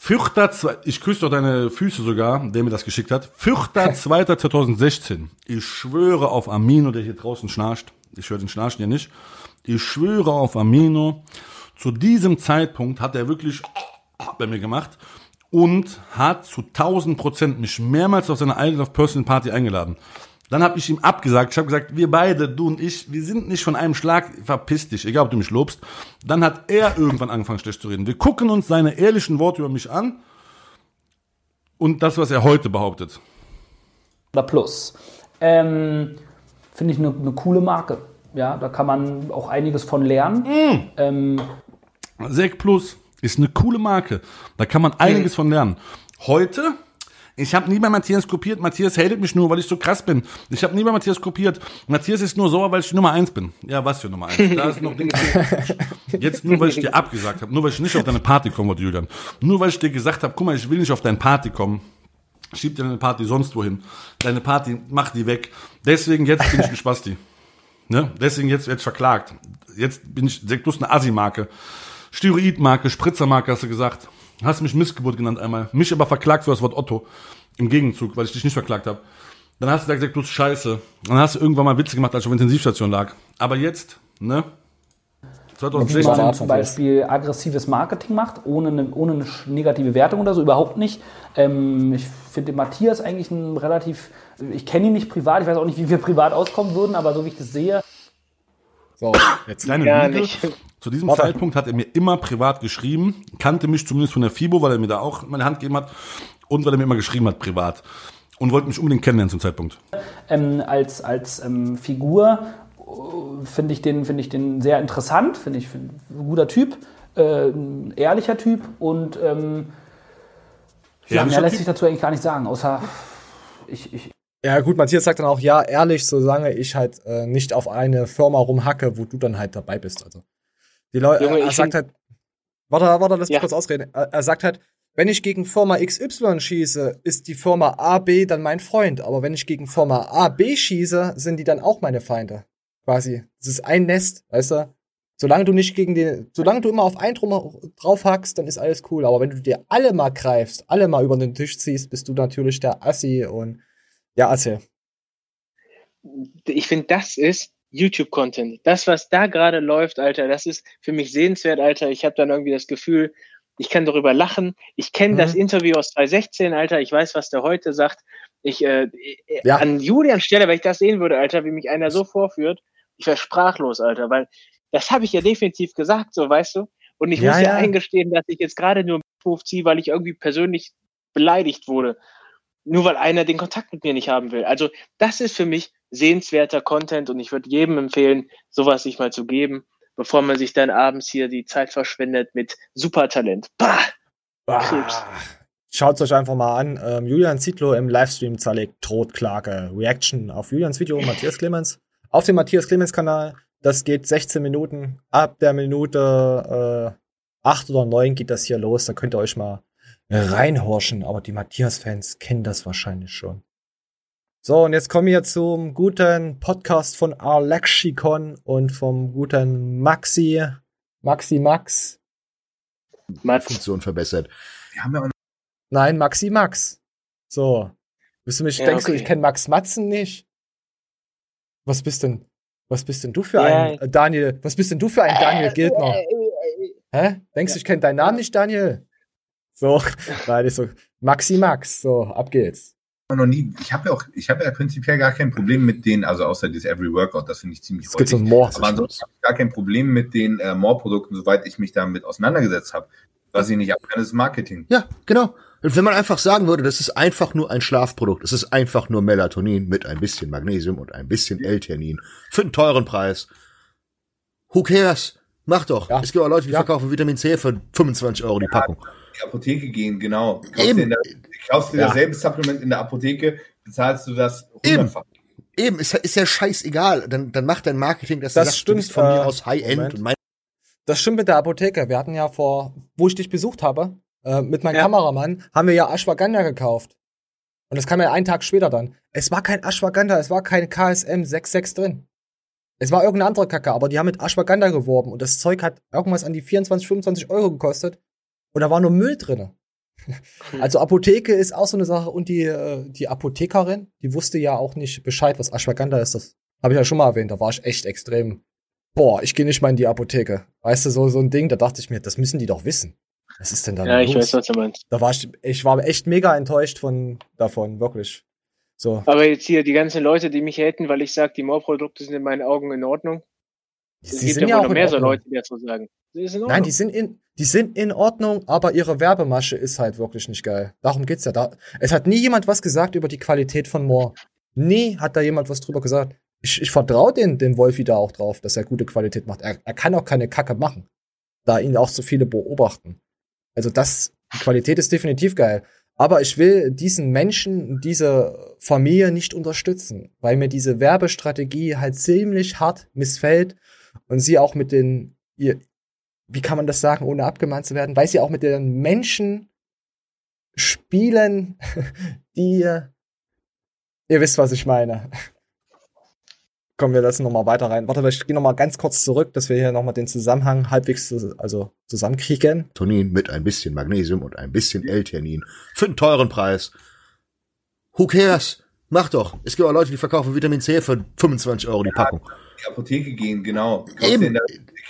S12: Zwei- ich küsse doch deine Füße sogar, der mir das geschickt hat. Zweiter 2016. Ich schwöre auf Amino, der hier draußen schnarcht. Ich höre den Schnarchen ja nicht. Ich schwöre auf Amino. Zu diesem Zeitpunkt hat er wirklich bei mir gemacht und hat zu 1000 Prozent mich mehrmals auf seine Island of Personal Party eingeladen. Dann habe ich ihm abgesagt. Ich habe gesagt, wir beide, du und ich, wir sind nicht von einem Schlag, verpiss dich, egal ob du mich lobst. Dann hat er irgendwann angefangen, schlecht zu reden. Wir gucken uns seine ehrlichen Worte über mich an und das, was er heute behauptet.
S11: oder Plus. Ähm, Finde ich eine ne coole Marke. Ja, da kann man auch einiges von lernen. Ähm,
S12: Sek Plus ist eine coole Marke. Da kann man einiges von lernen. Heute, ich habe nie bei Matthias kopiert. Matthias hatet mich nur, weil ich so krass bin. Ich habe nie bei Matthias kopiert. Matthias ist nur sauer, weil ich Nummer eins bin. Ja, was für Nummer eins? Da ist noch Ding. Jetzt nur, weil ich dir abgesagt habe. Nur, weil ich nicht auf deine Party kommen wollte, Julian. Nur, weil ich dir gesagt habe, guck mal, ich will nicht auf deine Party kommen. Schieb dir deine Party sonst wohin. Deine Party, mach die weg. Deswegen jetzt bin ich ein Spasti. Ne? Deswegen jetzt werde ich verklagt. Jetzt bin ich Plus eine Assi-Marke. Steroidmarke, Spritzermarke hast du gesagt. Hast mich Missgeburt genannt einmal. Mich aber verklagt für das Wort Otto. Im Gegenzug, weil ich dich nicht verklagt habe. Dann hast du gesagt, du bist scheiße. Dann hast du irgendwann mal Witze gemacht, als ich auf Intensivstation lag. Aber jetzt, ne?
S11: wie man
S12: 2016.
S11: zum Beispiel aggressives Marketing macht, ohne eine, ohne eine negative Wertung oder so, überhaupt nicht. Ähm, ich finde Matthias eigentlich ein relativ, ich kenne ihn nicht privat, ich weiß auch nicht, wie wir privat auskommen würden, aber so wie ich das sehe,
S1: So, jetzt.
S12: Kleine
S2: Gar
S12: Lüge.
S2: nicht.
S12: Zu diesem
S1: Warte.
S12: Zeitpunkt hat er mir immer privat geschrieben, kannte mich zumindest von der FIBO, weil er mir da auch meine Hand gegeben hat und weil er mir immer geschrieben hat privat und wollte mich unbedingt kennenlernen zum Zeitpunkt.
S11: ähm, als, als ähm, Figur äh, finde ich, den- finde ich den sehr interessant, finde ich find, ein guter Typ, äh, ein ehrlicher Typ und ähm, ja, mehr lässt sich dazu eigentlich gar nicht sagen, außer ich, ich,
S1: Ja, gut, Matthias sagt dann auch, ja, ehrlich, solange ich halt äh, nicht auf eine Firma rumhacke, wo du dann halt dabei bist. Also, die Leute, er
S2: ich
S1: sagt halt, warte, warte, lass mich
S2: Ja.
S1: kurz ausreden. Er, er sagt halt, wenn ich gegen Firma XY schieße, ist die Firma AB dann mein Freund. Aber wenn ich gegen Firma AB schieße, sind die dann auch meine Feinde. Quasi. Das ist ein Nest, weißt du? Solange du nicht gegen den, solange du immer auf einen drum, drauf hackst, dann ist alles cool. Aber wenn du dir alle mal greifst, alle mal über den Tisch ziehst, bist du natürlich der Assi und ja, Assi.
S2: Ich finde, das ist YouTube-Content. Das, was da gerade läuft, Alter, das ist für mich sehenswert, Alter. Ich habe dann irgendwie das Gefühl, ich kann darüber lachen. Ich kenne
S1: Mhm.
S2: das Interview aus 2016, Alter. Ich weiß, was der heute sagt. Ich, äh, äh,
S1: Ja.
S2: an Julians Stelle, wenn ich das sehen würde, Alter, wie mich einer so vorführt, ich wäre sprachlos, Alter, weil das habe ich ja definitiv gesagt, so, weißt du? Und ich
S1: Ja,
S2: muss ja,
S1: ja.
S2: eingestehen, dass ich jetzt gerade nur einen Move ziehe, weil ich irgendwie persönlich beleidigt wurde. Nur weil einer den Kontakt mit mir nicht haben will. Also, das ist für mich sehenswerter Content und ich würde jedem empfehlen, sowas sich mal zu geben, bevor man sich dann abends hier die Zeit verschwendet mit Supertalent. Bah! Krebs.
S1: Schaut euch einfach mal an. Ähm, Julian Zietlow im Livestream zerlegt Totklage. Reaction auf Julians Video Matthias Clemens. Auf dem Matthias Clemens Kanal. Das geht 16 Minuten. Ab der Minute äh, 8 oder 9 geht das hier los. Da könnt ihr euch mal reinhorchen. Aber die Matthias-Fans kennen das wahrscheinlich schon. So, und jetzt kommen wir zum guten Podcast von Alexikon und vom guten Maxi. Maxi Max.
S13: Funktion verbessert.
S14: Wir haben ja auch
S1: Nein, Maxi Max. So. Bist du mich,
S2: Ja,
S1: denkst du,
S2: okay.
S1: ich kenne Max Matzen nicht? Was bist denn, was bist denn du für
S2: Ja.
S1: ein äh, Daniel, was bist denn du für ein Daniel Gildner? Hä? Denkst du, ich kenne deinen Namen nicht, Daniel? So, nein, ich so, Maxi Max, so, ab geht's.
S14: noch nie, ich habe ja auch, ich habe ja prinzipiell gar kein Problem mit denen, also außer dieses Every Workout, das finde ich ziemlich
S1: Es gibt so ein
S14: räudig.
S1: More.
S14: Aber ansonsten habe ich gar kein Problem mit den äh, More-Produkten, soweit ich mich damit auseinandergesetzt habe. Was ich nicht abkenne, ist Marketing.
S13: Ja, genau. Und wenn man einfach sagen würde, das ist einfach nur ein Schlafprodukt, es ist einfach nur Melatonin mit ein bisschen Magnesium und ein bisschen L-Theanin für einen teuren Preis. Who cares? Mach doch. Es gibt auch Leute, die verkaufen Vitamin C für 25 Euro die Packung.
S14: Die Apotheke gehen, genau. Du kaufst
S13: Eben.
S14: dir, kaufst
S13: Ja.
S14: dasselbe Supplement in der Apotheke, bezahlst du das hundertfach.
S13: Eben, ist, ist ja scheißegal. Dann, dann macht dein Marketing, dass
S1: Das
S13: du sagst,
S1: stimmt,
S13: du bist von mir
S1: äh,
S13: aus High-End
S1: Moment.
S13: und mein
S1: Das stimmt mit der Apotheke. Wir hatten ja vor, wo ich dich besucht habe, äh, mit meinem Kameramann, haben wir ja Ashwagandha gekauft. Und das kam ja einen Tag später dann. Es war kein Ashwagandha, es war kein KSM 66 drin. Es war irgendeine andere Kacke, aber die haben mit Ashwagandha geworben und das Zeug hat irgendwas an die 24, 25 Euro gekostet. Und da war nur Müll drinne. Also Apotheke ist auch so eine Sache und die, äh, die Apothekerin, die wusste ja auch nicht Bescheid, was Ashwagandha ist. Das habe ich ja schon mal erwähnt, da war ich echt extrem. Boah, ich gehe nicht mal in die Apotheke. Weißt du, so, so ein Ding, da dachte ich mir, das müssen die doch wissen. Was ist denn da
S2: Ja,
S1: los?
S2: ich weiß, was du meinst.
S1: Da war ich, ich war echt mega enttäuscht von davon, wirklich. So.
S2: Aber jetzt hier die ganzen Leute, die mich haten, weil ich sage, die More-Produkte sind in meinen Augen in Ordnung. Es
S1: Sie
S2: gibt
S1: sind
S2: ja
S1: auch
S2: noch mehr so. Leute, die das so sagen.
S1: Nein, die sind in, die sind in Ordnung, aber ihre Werbemasche ist halt wirklich nicht geil. Darum geht's ja. Da, es hat nie jemand was gesagt über die Qualität von Moore. Nie hat da jemand was drüber gesagt. Ich, ich vertraue den, den Wolfi da auch drauf, dass er gute Qualität macht. Er, er kann auch keine Kacke machen, da ihn auch so viele beobachten. Also das, die Qualität ist definitiv geil. Aber ich will diesen Menschen, diese Familie nicht unterstützen, weil mir diese Werbestrategie halt ziemlich hart missfällt und sie auch mit den, ihr, wie kann man das sagen, ohne abgemahnt zu werden, weil sie auch mit den Menschen spielen, die, ihr wisst, was ich meine. Kommen wir lassen noch mal weiter rein. Warte, ich gehe noch mal ganz kurz zurück, dass wir hier noch mal den Zusammenhang halbwegs also zusammenkriegen.
S13: Tonin mit ein bisschen Magnesium und ein bisschen L-Theanin für einen teuren Preis. Who cares? Mach doch. Es gibt auch Leute, die verkaufen Vitamin C für 25 Euro die Packung.
S14: Die Apotheke gehen, genau. Kaufst, dir, in der,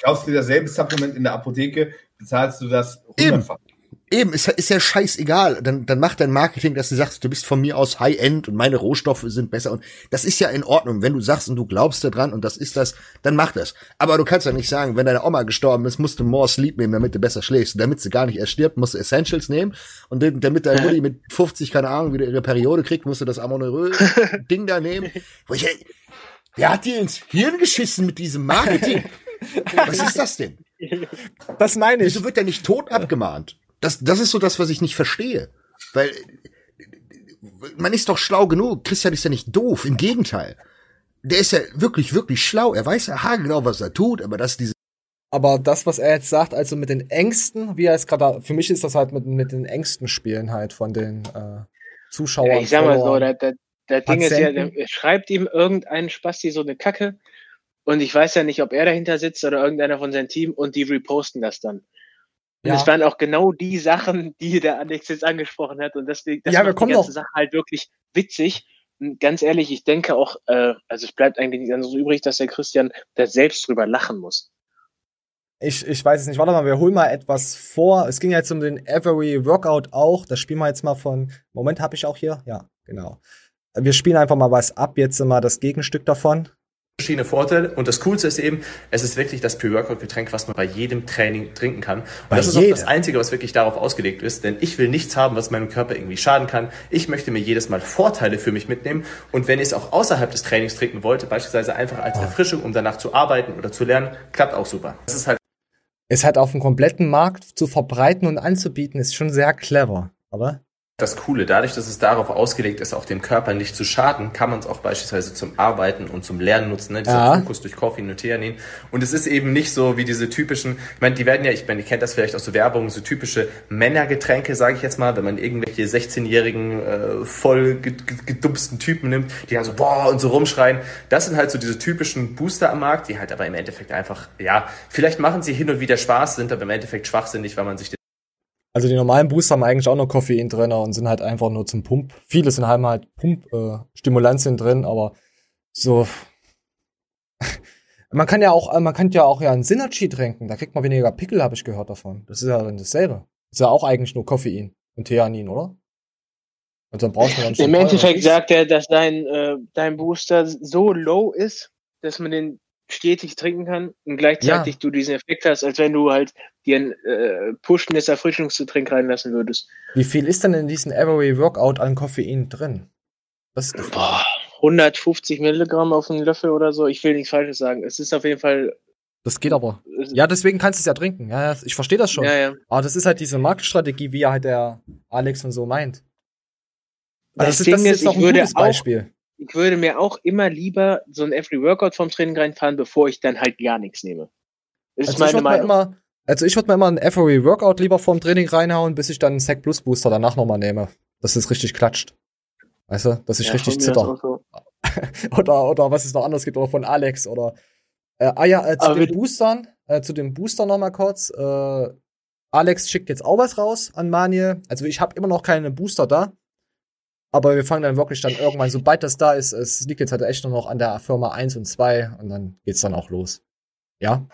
S14: kaufst dir dasselbe Supplement in der Apotheke, bezahlst du das hundertfach.
S13: Eben, ist, ja- ist ja scheißegal. Dann, dann mach dein Marketing, dass du sagst, du bist von mir aus High-End und meine Rohstoffe sind besser. Und das ist ja in Ordnung. Wenn du sagst und du glaubst daran und das ist das, dann mach das. Aber du kannst ja nicht sagen, wenn deine Oma gestorben ist, musst du more Sleep nehmen, damit du besser schläfst. Und damit sie gar nicht erst stirbt, musst du Essentials nehmen. Und damit deine Mutti mit 50, keine Ahnung, wieder ihre Periode kriegt, musst du das Amonerö-Ding da nehmen. Wo ich, wer hat dir ins Hirn geschissen mit diesem Marketing? Was ist das denn?
S1: Das meine
S13: ich. Wieso wird der nicht tot abgemahnt? Das, das ist so das, was ich nicht verstehe. Weil man ist doch schlau genug. Christian ist ja nicht doof. Im Gegenteil. Der ist ja wirklich, wirklich schlau. Er weiß ja haargenau, was er tut, aber dass diese
S1: Aber das, was er jetzt sagt, also mit den Ängsten, wie er es gerade, für mich ist das halt mit, mit den Ängsten spielen halt von den äh, Zuschauern.
S2: Ja, ich sag mal so, der, der, der Ding ist ja, der schreibt ihm irgendein Spasti so eine Kacke und ich weiß ja nicht, ob er dahinter sitzt oder irgendeiner von seinem Team und die reposten das dann. Und
S1: Ja.
S2: es waren auch genau die Sachen, die der Alex jetzt angesprochen hat und deswegen, das
S1: Ja, wir
S2: macht
S1: kommen
S2: die ganze
S1: noch-
S2: Sache halt wirklich witzig. Und ganz ehrlich, ich denke auch, äh, also es bleibt eigentlich nichts anderes übrig, dass der Christian da selbst drüber lachen muss.
S1: Ich, ich weiß es nicht. Warte mal, wir holen mal etwas vor. Es ging jetzt um den Every Workout auch. Das spielen wir jetzt mal von. Moment, habe ich auch hier? Ja, genau. Wir spielen einfach mal was ab. Jetzt mal das Gegenstück davon.
S15: Verschiedene Vorteile und das Coolste ist eben, es ist wirklich das Pre-Workout-Getränk, was man bei jedem Training trinken kann. Und
S1: Bei
S15: das ist auch
S1: jedem?
S15: das Einzige, was wirklich darauf ausgelegt ist, denn ich will nichts haben, was meinem Körper irgendwie schaden kann. Ich möchte mir jedes Mal Vorteile für mich mitnehmen und wenn ich es auch außerhalb des Trainings trinken wollte, beispielsweise einfach als Erfrischung, um danach zu arbeiten oder zu lernen, klappt auch super. Das ist halt
S1: Es halt auf dem kompletten Markt zu verbreiten und anzubieten, ist schon sehr clever, oder?
S15: Das Coole, dadurch, dass es darauf ausgelegt ist, auch dem Körper nicht zu schaden, kann man es auch beispielsweise zum Arbeiten und zum Lernen nutzen, ne? dieser
S1: Ja.
S15: Fokus durch Koffein und Theanin. Und es ist eben nicht so wie diese typischen, ich meine, die werden ja, ich meine, ihr kennt das vielleicht aus so Werbung, so typische Männergetränke, sage ich jetzt mal, wenn man irgendwelche 16-jährigen, äh, voll ge- ge- gedumpsten Typen nimmt, die dann so, boah, und so rumschreien. Das sind halt so diese typischen Booster am Markt, die halt aber im Endeffekt einfach, ja, vielleicht machen sie hin und wieder Spaß, sind aber im Endeffekt schwachsinnig, weil man sich
S1: Also die normalen Booster haben eigentlich auch nur Koffein drin und sind halt einfach nur zum Pump. Viele sind haben halt Pump-Stimulantien drin, aber so. man kann ja auch, äh, man kann ja auch ja ein Synergy trinken. Da kriegt man weniger Pickel, habe ich gehört davon. Das ist ja dann dasselbe. ist ja auch eigentlich nur Koffein und Theanin, oder? Und dann brauchst du dann schon
S2: Im Endeffekt sagt er, dass dein, äh, dein Booster so low ist, dass man den stetig trinken kann und gleichzeitig du diesen Effekt hast, als wenn du halt dir ein äh, pushendes Erfrischungsgetränk reinlassen würdest.
S1: Wie viel ist denn in diesem Every Workout an Koffein drin? Das ist Frage.
S2: Boah, 150 Milligramm auf einen Löffel oder so. Ich will nichts Falsches sagen. Es ist auf jeden Fall.
S1: Das geht aber. Ja, deswegen kannst du es ja trinken. Ja, ja, ich verstehe das schon.
S2: Ja, ja.
S1: Aber das ist halt diese Marktstrategie, wie ja halt der Alex und so meint. Also
S2: Das, Ding ist,
S1: auch
S2: ich würde auch,
S1: Beispiel.
S2: Ich würde mir auch immer lieber so ein Every Workout vom Training reinfahren, bevor ich dann halt gar nichts nehme. Das ist
S1: Also ich
S2: meine
S1: würde mir
S2: Meinung.
S1: immer, also ich würde mir immer einen Every Workout lieber vorm Training reinhauen, bis ich dann einen Sec Plus Booster danach nochmal nehme. Dass es richtig klatscht. Weißt du, dass ich
S2: Ja,
S1: richtig zitter.
S2: so.
S1: oder, oder was es noch anders gibt, oder von Alex oder. Äh, ah ja, äh, zu
S2: Aber
S1: den Boostern, äh, zu den Boostern nochmal kurz. Äh, Alex schickt jetzt auch was raus an Maniel. Also ich habe immer noch keine Booster da. Aber wir fangen dann wirklich dann irgendwann, sobald das da ist, es liegt jetzt halt echt nur noch an der Firma 1 und 2 und dann geht's dann auch los. Ja?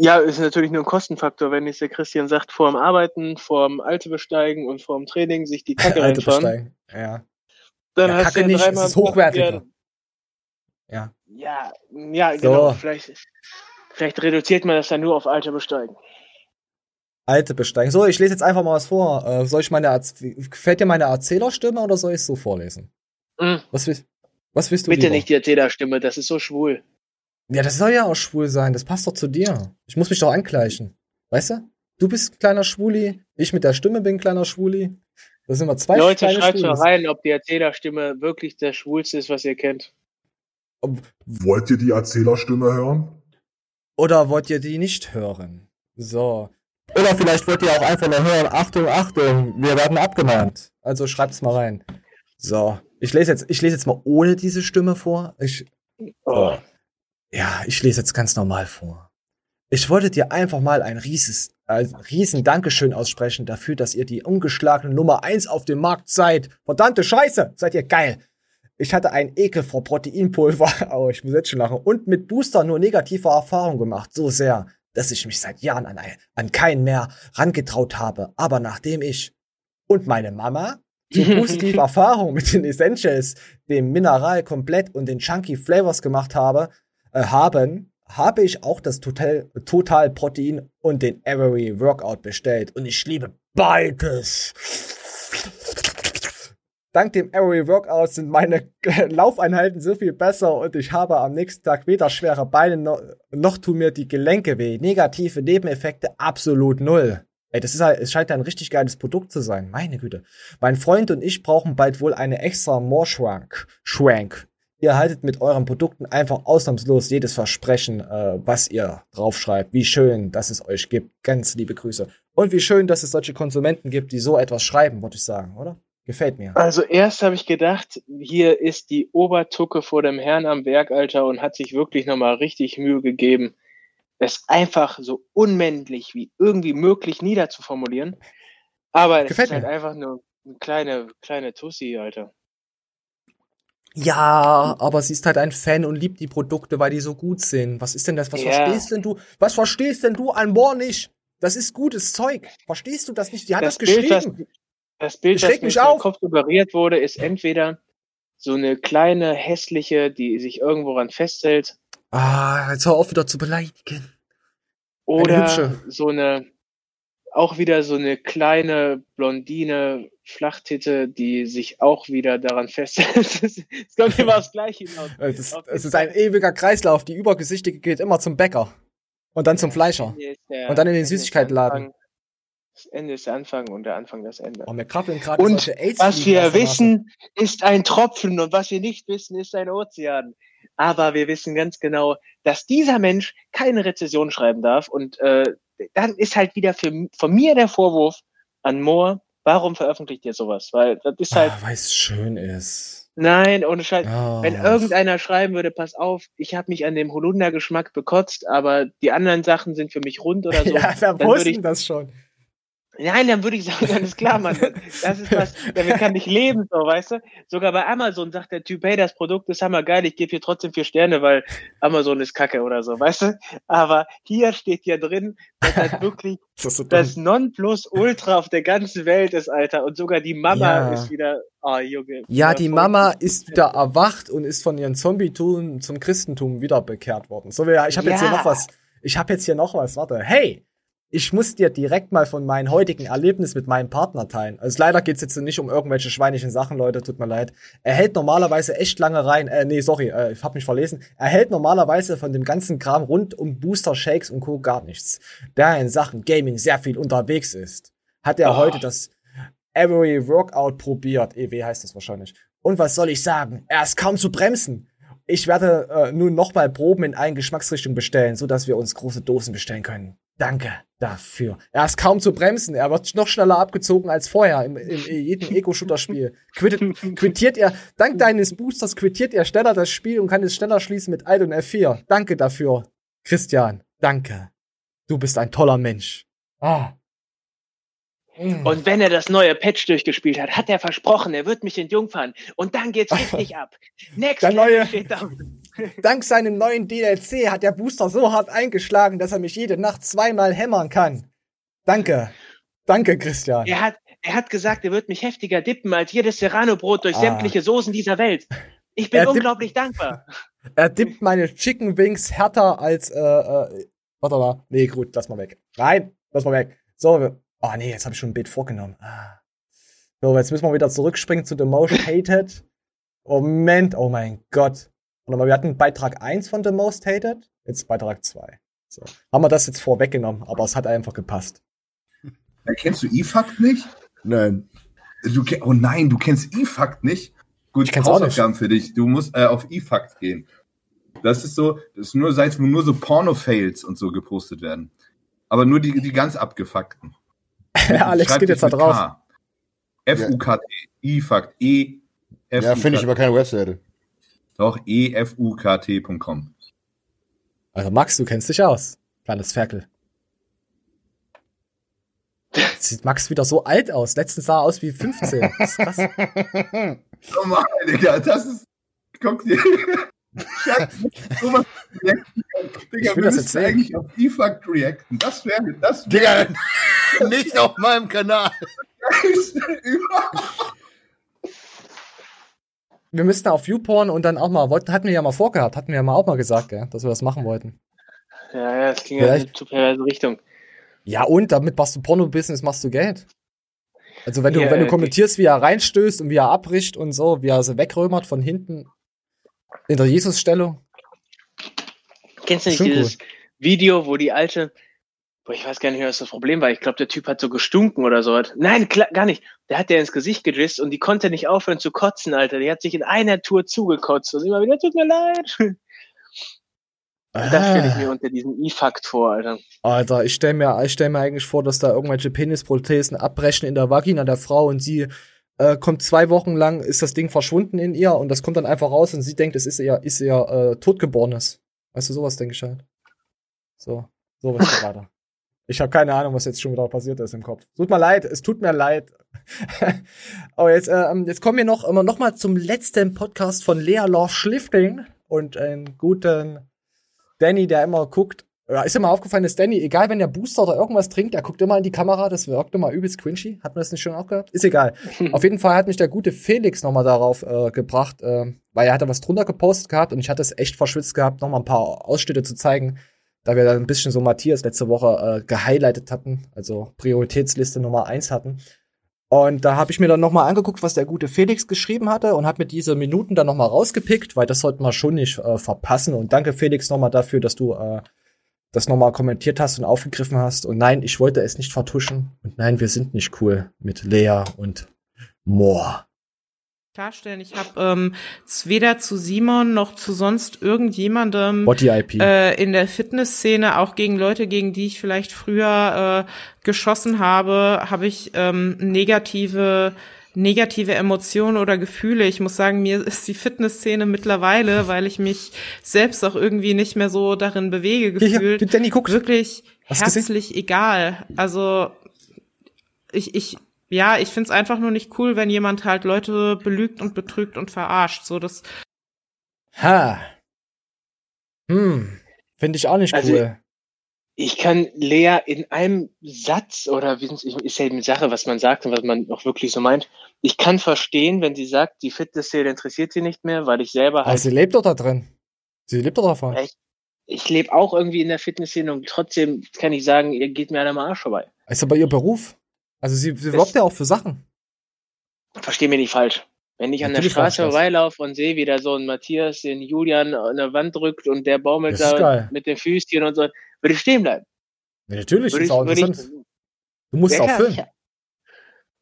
S2: Ja, ist natürlich nur ein Kostenfaktor, wenn jetzt der Christian sagt, vorm Arbeiten, vorm Alte besteigen und vorm Training sich die Kacke
S1: Alte
S2: reinfahren.
S1: besteigen. Ja.
S2: Dann
S1: Ja,
S2: hast
S1: Kacke
S2: du ja
S1: nicht,
S2: dreimal
S1: ist hochwertiger. Ja.
S2: Ja, ja,
S1: So.
S2: genau. Vielleicht, vielleicht reduziert man das dann nur auf Alte besteigen.
S1: Alte besteigen. So, ich lese jetzt einfach mal was vor. Äh, soll ich meine Erz gefällt dir meine Erzählerstimme oder soll ich es so vorlesen?
S2: Mhm.
S1: Was willst, was willst du
S2: Bitte
S1: lieber?
S2: nicht die Erzählerstimme, das ist so schwul.
S1: Ja, das soll ja auch schwul sein. Das passt doch zu dir. Ich muss mich doch angleichen. Weißt du? Du bist ein kleiner Schwuli. Ich mit der Stimme bin ein kleiner Schwuli. Das sind wir zwei
S2: Leute,
S1: kleine
S2: schreibt mal rein, ob die Erzählerstimme wirklich das Schwulste ist, was ihr kennt.
S16: Wollt ihr die Erzählerstimme hören?
S1: Oder wollt ihr die nicht hören? So. Oder vielleicht wollt ihr auch einfach nur hören, Achtung, Achtung, wir werden abgemahnt. Also schreibt's mal rein. So. Ich lese jetzt, ich lese jetzt mal ohne diese Stimme vor. Ich,
S2: Oh.
S1: ja, ich lese jetzt ganz normal vor. Ich wollte dir einfach mal ein rieses, äh, riesen Dankeschön aussprechen dafür, dass ihr die ungeschlagene Nummer eins auf dem Markt seid. Verdammte Scheiße, seid ihr geil. Ich hatte einen Ekel vor Proteinpulver, oh, ich muss jetzt schon lachen, und mit Booster nur negative Erfahrungen gemacht, so sehr, dass ich mich seit Jahren an, an keinen mehr rangetraut habe. Aber nachdem ich und meine Mama so positive Erfahrungen mit den Essentials, dem Mineral komplett und den Chunky Flavors gemacht habe, äh, haben, habe ich auch das Total, Total Protein und den Every Workout bestellt. Und ich liebe beides. Dank dem Every Workout sind meine Laufeinheiten so viel besser und ich habe am nächsten Tag weder schwere Beine noch, noch tun mir die Gelenke weh. Negative Nebeneffekte absolut null. Ey, das ist halt, es scheint ein richtig geiles Produkt zu sein. Meine Güte. Mein Freund und ich brauchen bald wohl eine extra More Schrank. Schrank. ihr haltet mit euren Produkten einfach ausnahmslos jedes Versprechen, äh, was ihr draufschreibt. Wie schön, dass es euch gibt. Ganz liebe Grüße. Und wie schön, dass es solche Konsumenten gibt, die so etwas schreiben, würde ich sagen, oder? Gefällt mir.
S2: Also erst habe ich gedacht, hier ist die Obertucke vor dem Herrn am Werk, Alter, und hat sich wirklich nochmal richtig Mühe gegeben, es einfach so unmännlich wie irgendwie möglich niederzuformulieren. Aber es ist halt
S1: mir.
S2: einfach nur eine kleine, kleine Tussi, Alter.
S1: Ja, aber sie ist halt ein Fan und liebt die Produkte, weil die so gut sind. Was ist denn das? Was
S2: Ja.
S1: verstehst denn du? Was verstehst denn du an Moore nicht? Das ist gutes Zeug. Verstehst du das nicht? Die hat das,
S2: Bild, das,
S1: geschrieben.
S2: Das Bild, das mir
S1: auf.
S2: Kopf suggeriert wurde, ist entweder so eine kleine, hässliche, die sich irgendwo ran festhält,
S1: Ah, jetzt hör auf wieder zu beleidigen.
S2: oder
S1: hübsche.
S2: so eine, auch wieder so eine kleine, blondine Flachtitte, die sich auch wieder daran festhält. Es kommt immer aufs Gleiche hinaus.
S1: Es ist, es ist ein ewiger Kreislauf. Die übergesichtige geht immer zum Bäcker. Und dann zum Fleischer. Und dann in den Süßigkeitenladen.
S2: Das Ende ist der Anfang und der Anfang das Ende.
S1: Oh, mir krabbeln gerade
S2: Und was wir wissen, ist ein Tropfen und was wir nicht wissen, ist ein Ozean. Aber wir wissen ganz genau, dass dieser Mensch keine Rezession schreiben darf. Und äh, dann ist halt wieder für, von mir der Vorwurf an Moore, warum veröffentlicht ihr sowas? Weil das ist halt,
S1: Ah, weil es schön ist.
S2: nein, ohne Scheiß.
S1: Ah.
S2: Wenn irgendeiner schreiben würde, pass auf, ich habe mich an dem Holundergeschmack bekotzt, aber die anderen Sachen sind für mich rund oder so.
S1: ja, wer
S2: dann würde
S1: wusste
S2: ich
S1: das schon?
S2: Nein, dann würde ich sagen, alles klar, Mann. Das ist was, damit kann ich leben, so, weißt du? Sogar bei Amazon sagt der Typ, hey, das Produkt ist hammergeil, ich gebe hier trotzdem vier Sterne, weil Amazon ist kacke oder so, weißt du? Aber hier steht ja drin, dass halt wirklich
S1: Das ist so
S2: das. Nonplusultra auf der ganzen Welt ist, Alter. Und sogar die Mama
S1: Ja.
S2: ist wieder, oh, Junge.
S1: Ja, die Mama ist wieder erwacht und ist von ihrem Zombie-Tum zum Christentum wieder bekehrt worden. So, ich habe jetzt hier
S2: Ja.
S1: noch was. Ich habe jetzt hier noch was. Warte. Hey, ich muss dir direkt mal von meinem heutigen Erlebnis mit meinem Partner teilen. Also leider geht's jetzt nicht um irgendwelche schweinischen Sachen, Leute, tut mir leid. Er hält normalerweise echt lange rein. Äh, nee, sorry, äh, ich habe mich verlesen. Er hält normalerweise von dem ganzen Kram rund um Booster, Shakes und Co. gar nichts. Da er in Sachen Gaming sehr viel unterwegs ist, hat er
S2: Oh.
S1: heute das Every Workout probiert. EW heißt das wahrscheinlich. Und was soll ich sagen? Er ist kaum zu bremsen. Ich werde äh, nun nochmal Proben in allen Geschmacksrichtungen bestellen, so dass wir uns große Dosen bestellen können. Danke dafür. Er ist kaum zu bremsen. Er wird noch schneller abgezogen als vorher im, im, in jedem Ego-Shooter-Spiel. Quittet, quittiert er, dank deines Boosters quittiert er schneller das Spiel und kann es schneller schließen mit Alt und F4. Danke dafür, Christian. Danke. Du bist ein toller Mensch. Ah.
S2: Und wenn er das neue Patch durchgespielt hat, hat er versprochen, er wird mich entjungfern. Und dann geht's richtig ab. Next
S1: Der neue-
S2: steht da.
S1: Dank seinem neuen DLC hat der Booster so hart eingeschlagen, dass er mich jede Nacht zweimal hämmern kann. Danke. Danke, Christian.
S2: Er hat, er hat gesagt, er wird mich heftiger dippen als jedes Serrano-Brot durch
S1: Ah.
S2: sämtliche Soßen dieser Welt. Ich bin
S1: Er
S2: unglaublich dankbar.
S1: Er dippt meine Chicken Wings härter als, äh, äh, warte mal. Nee, gut, lass mal weg. Nein, lass mal weg. So, wir- oh nee, jetzt habe ich schon ein Bild vorgenommen. Ah. So, jetzt müssen wir wieder zurückspringen zu The Most Hated. Moment, oh mein Gott. Mal, wir hatten Beitrag 1 von The Most Hated, jetzt Beitrag 2. So. Haben wir das jetzt vorweggenommen, aber es hat einfach gepasst.
S14: Ja, kennst du E-Fakt nicht?
S13: Nein.
S14: Du, oh nein, du kennst E-Fakt nicht? Gut,
S1: Ich kenn's auch
S14: Hausaufgaben für dich. Du musst äh, auf E-Fakt gehen. Das ist so, das ist nur Seiten, wo nur so Porno-Fails und so gepostet werden. Aber nur die, die ganz abgefuckten.
S1: Alex geht jetzt da drauf.
S14: F-U-K-T. E-Fakt. E.
S13: Ja, finde ich aber keine Webseite.
S14: Doch, E-F-U-K-T.com.
S1: Also Max, du kennst dich aus. Kleines Ferkel. Jetzt Sieht Max wieder so alt aus. Letztens sah er aus wie 15. Das ist krass.
S14: Normal, Digga, das ist. Guck dir. Reacten. Digga,
S1: Ich will
S14: wir
S1: das
S14: müssen
S1: jetzt sehen.
S14: eigentlich auf E-Fakt reacten. Das wäre. Das
S13: Digga, nicht auf meinem Kanal.
S1: Wir müssten auf YouPorn und dann auch mal, wollten, hatten wir ja mal vorgehabt, hatten wir ja mal auch mal gesagt, gell, dass wir das machen wollten.
S2: Ja, ja, das ging ja in zu perverse Richtung.
S1: Ja, und damit machst du Porno-Business, machst du Geld. Also wenn du,
S2: Ja,
S1: wenn du kommentierst, wie er reinstößt und wie er abbricht und so, wie er sie wegrömert von hinten in der Jesusstellung.
S2: Kennst du nicht
S1: Schon
S2: dieses Video, wo die Alte Boah, ich weiß gar nicht mehr, was das Problem war. Ich glaube, der Typ hat so gestunken oder so. Nein, klar, gar nicht. Der hat der ins Gesicht gedrisst und die konnte nicht aufhören zu kotzen, Alter. Die hat sich in einer Tour zugekotzt und immer wieder, tut mir leid. Das stelle ich mir unter diesem E-Fakt vor, Alter.
S1: Alter, ich stelle mir, ich stell mir eigentlich vor, dass da irgendwelche Penisprothesen abbrechen in der Vagina der Frau und sie äh, kommt zwei Wochen lang, ist das Ding verschwunden in ihr und das kommt dann einfach raus und sie denkt, es ist ihr, ist ihr äh, Totgeborenes. Weißt du, sowas denke ich halt. So, sowas gerade. Ich habe keine Ahnung, was jetzt schon wieder passiert ist im Kopf. Tut mir leid, es tut mir leid. Aber jetzt, äh, jetzt kommen wir noch, immer noch mal zum letzten Podcast von Lea Love Schlifting und einen guten Danny, der immer guckt. Ja, ist immer aufgefallen, dass Danny, egal wenn der Booster oder irgendwas trinkt, der guckt immer in die Kamera, das wirkt immer übelst cringy. Hat man das nicht schon auch gehabt? Ist egal. Auf jeden Fall hat mich der gute Felix noch mal darauf äh, gebracht, äh, weil er hatte was drunter gepostet gehabt und ich hatte es echt verschwitzt gehabt, noch mal ein paar Ausschnitte zu zeigen da wir da ein bisschen so Matthias letzte Woche äh, gehighlightet hatten, also Prioritätsliste Nummer eins hatten. Und da habe ich mir dann noch mal angeguckt, was der gute Felix geschrieben hatte und habe mir diese Minuten dann noch mal rausgepickt, weil das sollten wir schon nicht äh, verpassen. Und danke Felix noch mal dafür, dass du äh, das noch mal kommentiert hast und aufgegriffen hast. Und nein, ich wollte es nicht vertuschen. Und nein, wir sind nicht cool mit Lea und Moore
S17: klarstellen. Ich habe ähm, weder zu Simon noch zu sonst irgendjemandem. Äh, in der Fitnessszene, auch gegen Leute, gegen die ich vielleicht früher äh, geschossen habe, habe ich ähm, negative negative Emotionen oder Gefühle. Ich muss sagen, mir ist die Fitnessszene mittlerweile, weil ich mich selbst auch irgendwie nicht mehr so darin bewege, gefühlt,
S1: ja, guck.
S17: wirklich
S1: Hast
S17: herzlich egal. Also ich, ich ja, ich find's einfach nur nicht cool, wenn jemand halt Leute belügt und betrügt und verarscht. So das.
S1: Ha. Hm. Finde ich auch nicht
S2: Also,
S1: cool.
S2: Ich kann Lea in einem Satz oder wie ist ja eine Sache, was man sagt und was man auch wirklich so meint. Ich kann verstehen, wenn sie sagt, die Fitnessszene interessiert sie nicht mehr, weil ich selber halt
S1: sie lebt doch da drin. Sie lebt doch davon.
S2: ich, ich lebe auch irgendwie in der Fitnessszene und trotzdem kann ich sagen, ihr geht mir an am Arsch vorbei.
S1: Ist aber ihr Beruf. Also sie, sie wirbt ja auch für Sachen.
S2: Versteh mich nicht falsch. Wenn ich an der
S1: Natürlich
S2: Straße
S1: ich das.
S2: vorbeilaufe und sehe, wie da so ein Matthias den Julian an der Wand drückt und der baumelt da mit den Füßchen und so, würde ich stehen bleiben.
S1: Ja, natürlich,
S2: Würde
S1: ist
S2: ich-
S1: auch
S2: würde ich-
S1: interessant. du musst
S2: Ja,
S1: auch filmen.
S2: sicher.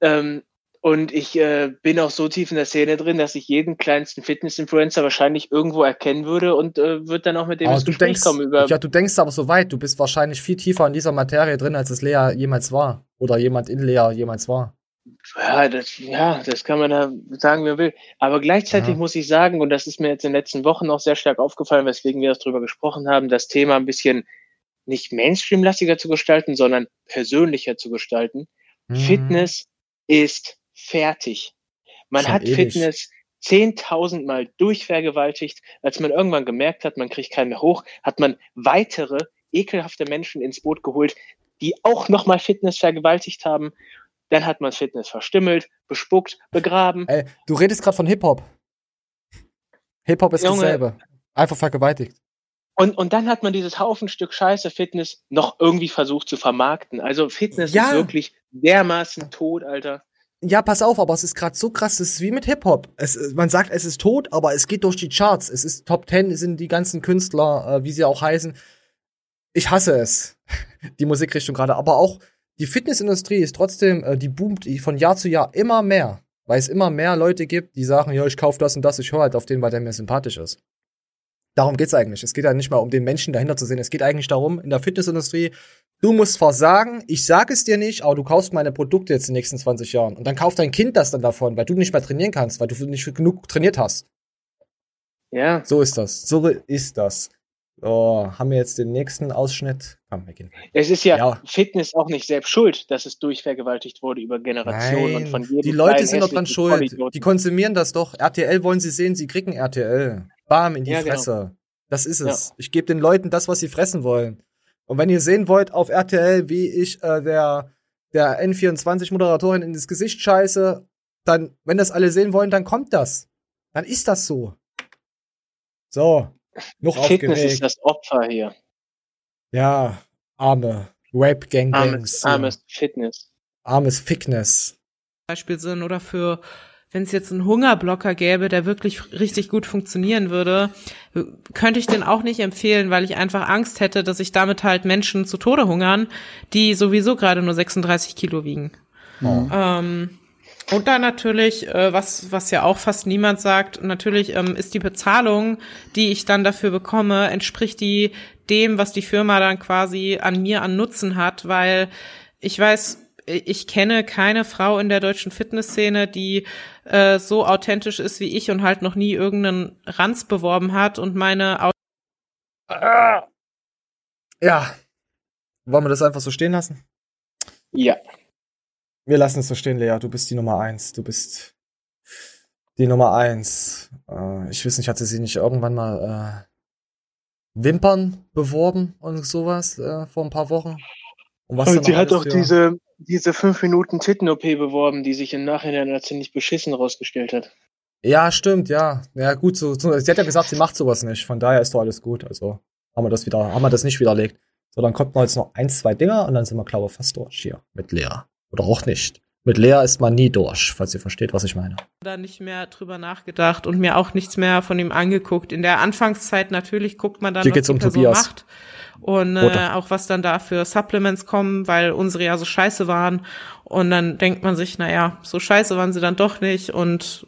S2: Ähm, und ich äh, bin auch so tief in der Szene drin, dass ich jeden kleinsten Fitness-Influencer wahrscheinlich irgendwo erkennen würde und äh, würde dann auch mit dem ins
S1: du
S2: Gespräch
S1: denkst,
S2: kommen über.
S1: ja, du denkst aber so weit. Du bist wahrscheinlich viel tiefer in dieser Materie drin, als es Lea jemals war. Oder jemand in Lea jemals war.
S2: Ja, das, ja, das kann man da sagen, wer will. Aber gleichzeitig
S1: Ja.
S2: muss ich sagen, und das ist mir jetzt in den letzten Wochen auch sehr stark aufgefallen, weswegen wir das drüber gesprochen haben, das Thema ein bisschen nicht Mainstream-lastiger zu gestalten, sondern persönlicher zu gestalten.
S1: Mhm.
S2: Fitness ist fertig. Man
S1: Schon
S2: hat
S1: ewig.
S2: Fitness 10.000 Mal durchvergewaltigt. Als man irgendwann gemerkt hat, man kriegt keinen mehr hoch, hat man weitere ekelhafte Menschen ins Boot geholt, die auch nochmal Fitness vergewaltigt haben. Dann hat man Fitness verstümmelt, bespuckt, begraben.
S1: Ey, du redest gerade von Hip-Hop. Hip-Hop ist
S2: Junge.
S1: dasselbe. Einfach vergewaltigt.
S2: Und, und dann hat man dieses Haufenstück Scheiße Fitness noch irgendwie versucht zu vermarkten. Also Fitness
S1: Ja.
S2: ist wirklich dermaßen tot, Alter.
S1: Ja, pass auf, aber es ist gerade so krass, es ist wie mit Hip-Hop. Äh, man sagt, es ist tot, aber es geht durch die Charts. Es ist Top 10, es sind die ganzen Künstler, äh, wie sie auch heißen. Ich hasse es, die Musikrichtung gerade. Aber auch die Fitnessindustrie ist trotzdem, äh, die boomt von Jahr zu Jahr immer mehr. Weil es immer mehr Leute gibt, die sagen, ja, ich kauf das und das, ich höre halt auf den, weil der mir sympathisch ist. Darum geht's eigentlich. Es geht ja nicht mal um den Menschen dahinter zu sehen. Es geht eigentlich darum, in der Fitnessindustrie, du musst versagen, ich sag es dir nicht, aber du kaufst meine Produkte jetzt in den nächsten 20 Jahren. Und dann kauft dein Kind das dann davon, weil du nicht mehr trainieren kannst, weil du nicht genug trainiert hast.
S2: Ja.
S1: So ist das. So ist das. So, haben wir jetzt den nächsten Ausschnitt? Komm, wir gehen.
S2: Es ist ja,
S1: Ja.
S2: Fitness auch nicht selbst schuld, dass es durchvergewaltigt wurde über Generationen und von jedem
S1: die Leute sind doch dran
S2: hässlichen
S1: schuld. Die konsumieren das doch. RTL wollen sie sehen, sie kriegen RTL. Bam, in die
S2: Ja, genau.
S1: Fresse. Das ist es. Ich gebe den Leuten das, was sie fressen wollen. Und wenn ihr sehen wollt auf RTL, wie ich äh, der, der N24-Moderatorin in das Gesicht scheiße, dann, wenn das alle sehen wollen, dann kommt das. Dann ist das so. So, noch
S2: Fitness
S1: aufgeregt.
S2: ist das Opfer hier.
S1: Ja, arme Rape-Gangbangs.
S2: Armes, armes Fitness.
S1: Armes Fitness.
S17: Beispiel sind oder für wenn es jetzt einen Hungerblocker gäbe, der wirklich richtig gut funktionieren würde, könnte ich den auch nicht empfehlen, weil ich einfach Angst hätte, dass ich damit halt Menschen zu Tode hungern, die sowieso gerade nur 36 Kilo wiegen.
S1: Oh.
S17: Ähm, und dann natürlich, äh, was, was ja auch fast niemand sagt, natürlich ähm, ist die Bezahlung, die ich dann dafür bekomme, entspricht die dem, was die Firma dann quasi an mir an Nutzen hat, weil ich weiß, ich kenne keine Frau in der deutschen Fitnessszene, die äh, so authentisch ist wie ich und halt noch nie irgendeinen Ranz beworben hat und meine Au
S1: Ja. Wollen wir das einfach so stehen lassen?
S2: Ja.
S1: Wir lassen es so stehen, Lea. Du bist die Nummer eins. Du bist die Nummer eins. Äh, ich weiß nicht, hatte sie nicht irgendwann mal äh, Wimpern beworben und sowas äh, vor ein paar Wochen? Und was
S2: Und sie hat auch
S1: für-
S2: diese, diese 5 Minuten Titten-OP beworben, die sich im Nachhinein als ziemlich beschissen rausgestellt hat.
S1: Ja, stimmt, ja. Ja, gut, so, so, sie hat ja gesagt, sie macht sowas nicht. Von daher ist doch alles gut. Also haben wir das wieder, haben wir das nicht widerlegt. So, dann kommt noch jetzt noch ein, zwei Dinger und dann sind wir, glaube ich, fast durch hier mit Lea. Oder auch nicht. Mit Lea ist man nie durch, falls ihr versteht, was ich meine.
S17: da nicht mehr drüber nachgedacht und mir auch nichts mehr von ihm angeguckt. In der Anfangszeit natürlich guckt man dann,
S1: Hier
S17: was
S1: geht's
S17: die
S1: um
S17: Person
S1: Tobias.
S17: macht und äh, auch was dann da für Supplements kommen, weil unsere ja so scheiße waren. Und dann denkt man sich, naja, so scheiße waren sie dann doch nicht und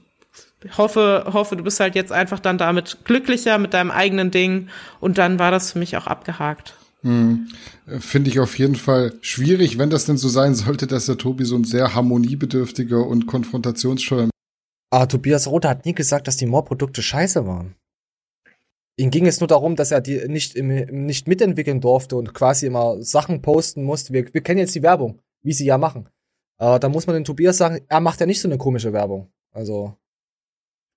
S17: hoffe, hoffe, du bist halt jetzt einfach dann damit glücklicher mit deinem eigenen Ding und dann war das für mich auch abgehakt.
S18: Hm. Äh, Finde ich auf jeden Fall schwierig, wenn das denn so sein sollte, dass der Tobi so ein sehr harmoniebedürftiger und konfrontationsscheuer
S1: Aber Tobias Rother hat nie gesagt, dass die Moorprodukte scheiße waren. Ihm ging es nur darum, dass er die nicht, im, im- nicht mitentwickeln durfte und quasi immer Sachen posten musste. Wir, wir kennen jetzt die Werbung, wie sie ja machen. Aber da muss man den Tobias sagen, er macht ja nicht so eine komische Werbung. Also,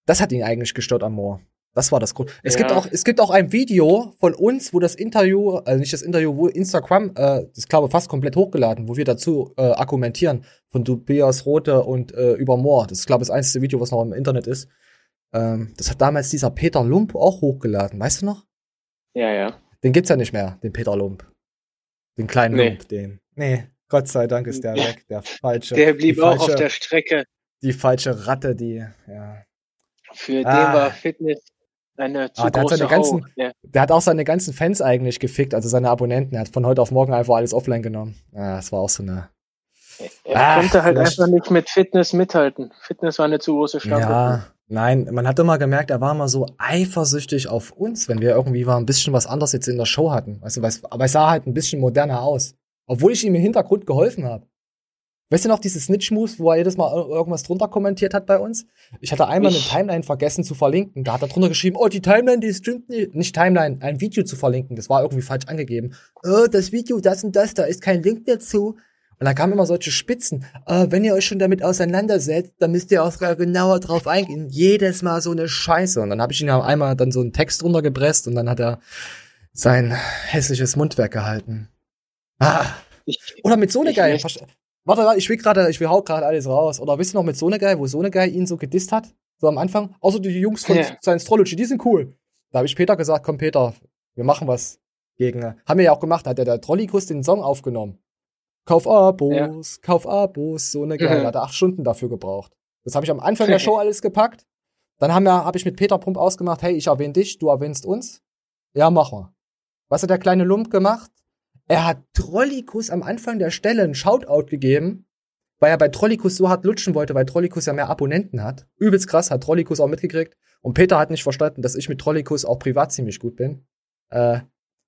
S1: das hat ihn eigentlich gestört am Moor. Das war das Grund. Es
S2: Ja.
S1: gibt auch, es gibt auch ein Video von uns, wo das Interview, also nicht das Interview, wo Instagram, äh, das glaube ich fast komplett hochgeladen, wo wir dazu äh, argumentieren von Tobias Rote und äh, über Moor. Das ist glaube ich das einzige Video, was noch im Internet ist. Ähm, das hat damals dieser Peter Lump auch hochgeladen, weißt du noch?
S2: Ja, ja.
S1: Den gibt's ja nicht mehr, den Peter Lump. Den kleinen
S2: Nee.
S1: Lump, den. Nee, Gott sei Dank ist der weg, der falsche.
S2: Der blieb auch
S1: falsche,
S2: auf der Strecke.
S1: Die falsche Ratte, die, ja.
S2: Für
S1: Ah.
S2: den war Fitness eine zu
S1: Ah, der hat seine ganzen,
S2: Hau. Der,
S1: hat auch seine ganzen Fans eigentlich gefickt, also seine Abonnenten. Er hat von heute auf morgen einfach alles offline genommen. Ja, das war auch so eine.
S2: er
S1: Ah,
S2: konnte halt
S1: vielleicht-
S2: einfach nicht mit Fitness mithalten. Fitness war eine zu große Schlampe.
S1: Ja, nein, man hat immer gemerkt, er war immer so eifersüchtig auf uns, wenn wir irgendwie mal ein bisschen was anderes jetzt in der Show hatten. Weißt du, aber es sah halt ein bisschen moderner aus. Obwohl ich ihm im Hintergrund geholfen habe. Weißt du noch, diese Snitch-Moves, wo er jedes Mal ir- irgendwas drunter kommentiert hat bei uns? Ich hatte einmal
S2: Ich-
S1: eine Timeline vergessen zu verlinken. Da hat er drunter geschrieben, oh, die Timeline, die stimmt nicht. Nicht Timeline, ein Video zu verlinken. Das war irgendwie falsch angegeben. Oh, das Video, das und das, da ist kein Link dazu. Und da kamen immer solche Spitzen. Äh, wenn ihr euch schon damit auseinandersetzt, dann müsst ihr auch genauer drauf eingehen. Jedes Mal so eine Scheiße. Und dann habe ich ihn ja einmal dann so einen Text runtergepresst und dann hat er sein hässliches Mundwerk gehalten. Ah. Oder mit Sonegeil.
S2: ich-
S1: Verste- Warte, ich will gerade, ich will hau gerade alles raus. Oder wisst ihr noch mit Sonegeil, wo Sonegeil ihn so gedisst hat? So am Anfang. Außer die Jungs von
S2: Ja.
S1: Science-Trology, die sind cool. Da habe ich Peter gesagt, komm Peter, wir machen was gegen. Haben wir ja auch gemacht, hat ja der Trollikus den Song aufgenommen. Kauf Abos, kauf Abos, so eine geil.
S2: Mhm.
S1: Hat er acht Stunden dafür gebraucht. Das habe ich am Anfang der Show alles gepackt. Dann haben wir, habe ich mit Peter Pump ausgemacht, hey, ich erwähne dich, du erwähnst uns. Ja, mach mal. Was hat der kleine Lump gemacht? Er hat Trollikus am Anfang der Stelle einen Shoutout gegeben, weil er bei Trollikus so hart lutschen wollte, weil Trollikus ja mehr Abonnenten hat. Übelst krass, hat Trollikus auch mitgekriegt. Und Peter hat nicht verstanden, dass ich mit Trollikus auch privat ziemlich gut bin. Äh,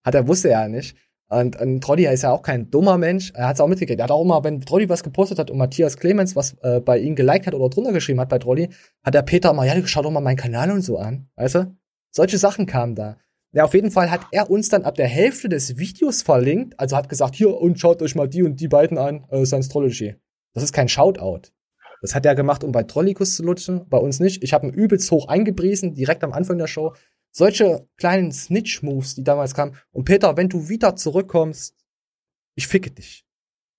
S1: hat er, wusste er nicht. Und, und Trolli ist ja auch kein dummer Mensch. Er hat es auch mitgekriegt. Er hat auch immer, wenn Trolli was gepostet hat und Matthias Clemens was äh, bei ihm geliked hat oder drunter geschrieben hat bei Trolli, hat der Peter mal, ja, schau doch mal meinen Kanal und so an. Weißt du? Solche Sachen kamen da. Ja, auf jeden Fall hat er uns dann ab der Hälfte des Videos verlinkt, also hat gesagt, hier, und schaut euch mal die und die beiden an, äh, Science-Trology. Das ist kein Shoutout. Das hat er gemacht, um bei Trollikus zu lutschen, bei uns nicht. Ich habe ihn übelst hoch eingepriesen, direkt am Anfang der Show. Solche kleinen Snitch-Moves, die damals kamen. Und Peter, wenn du wieder zurückkommst, ich ficke dich.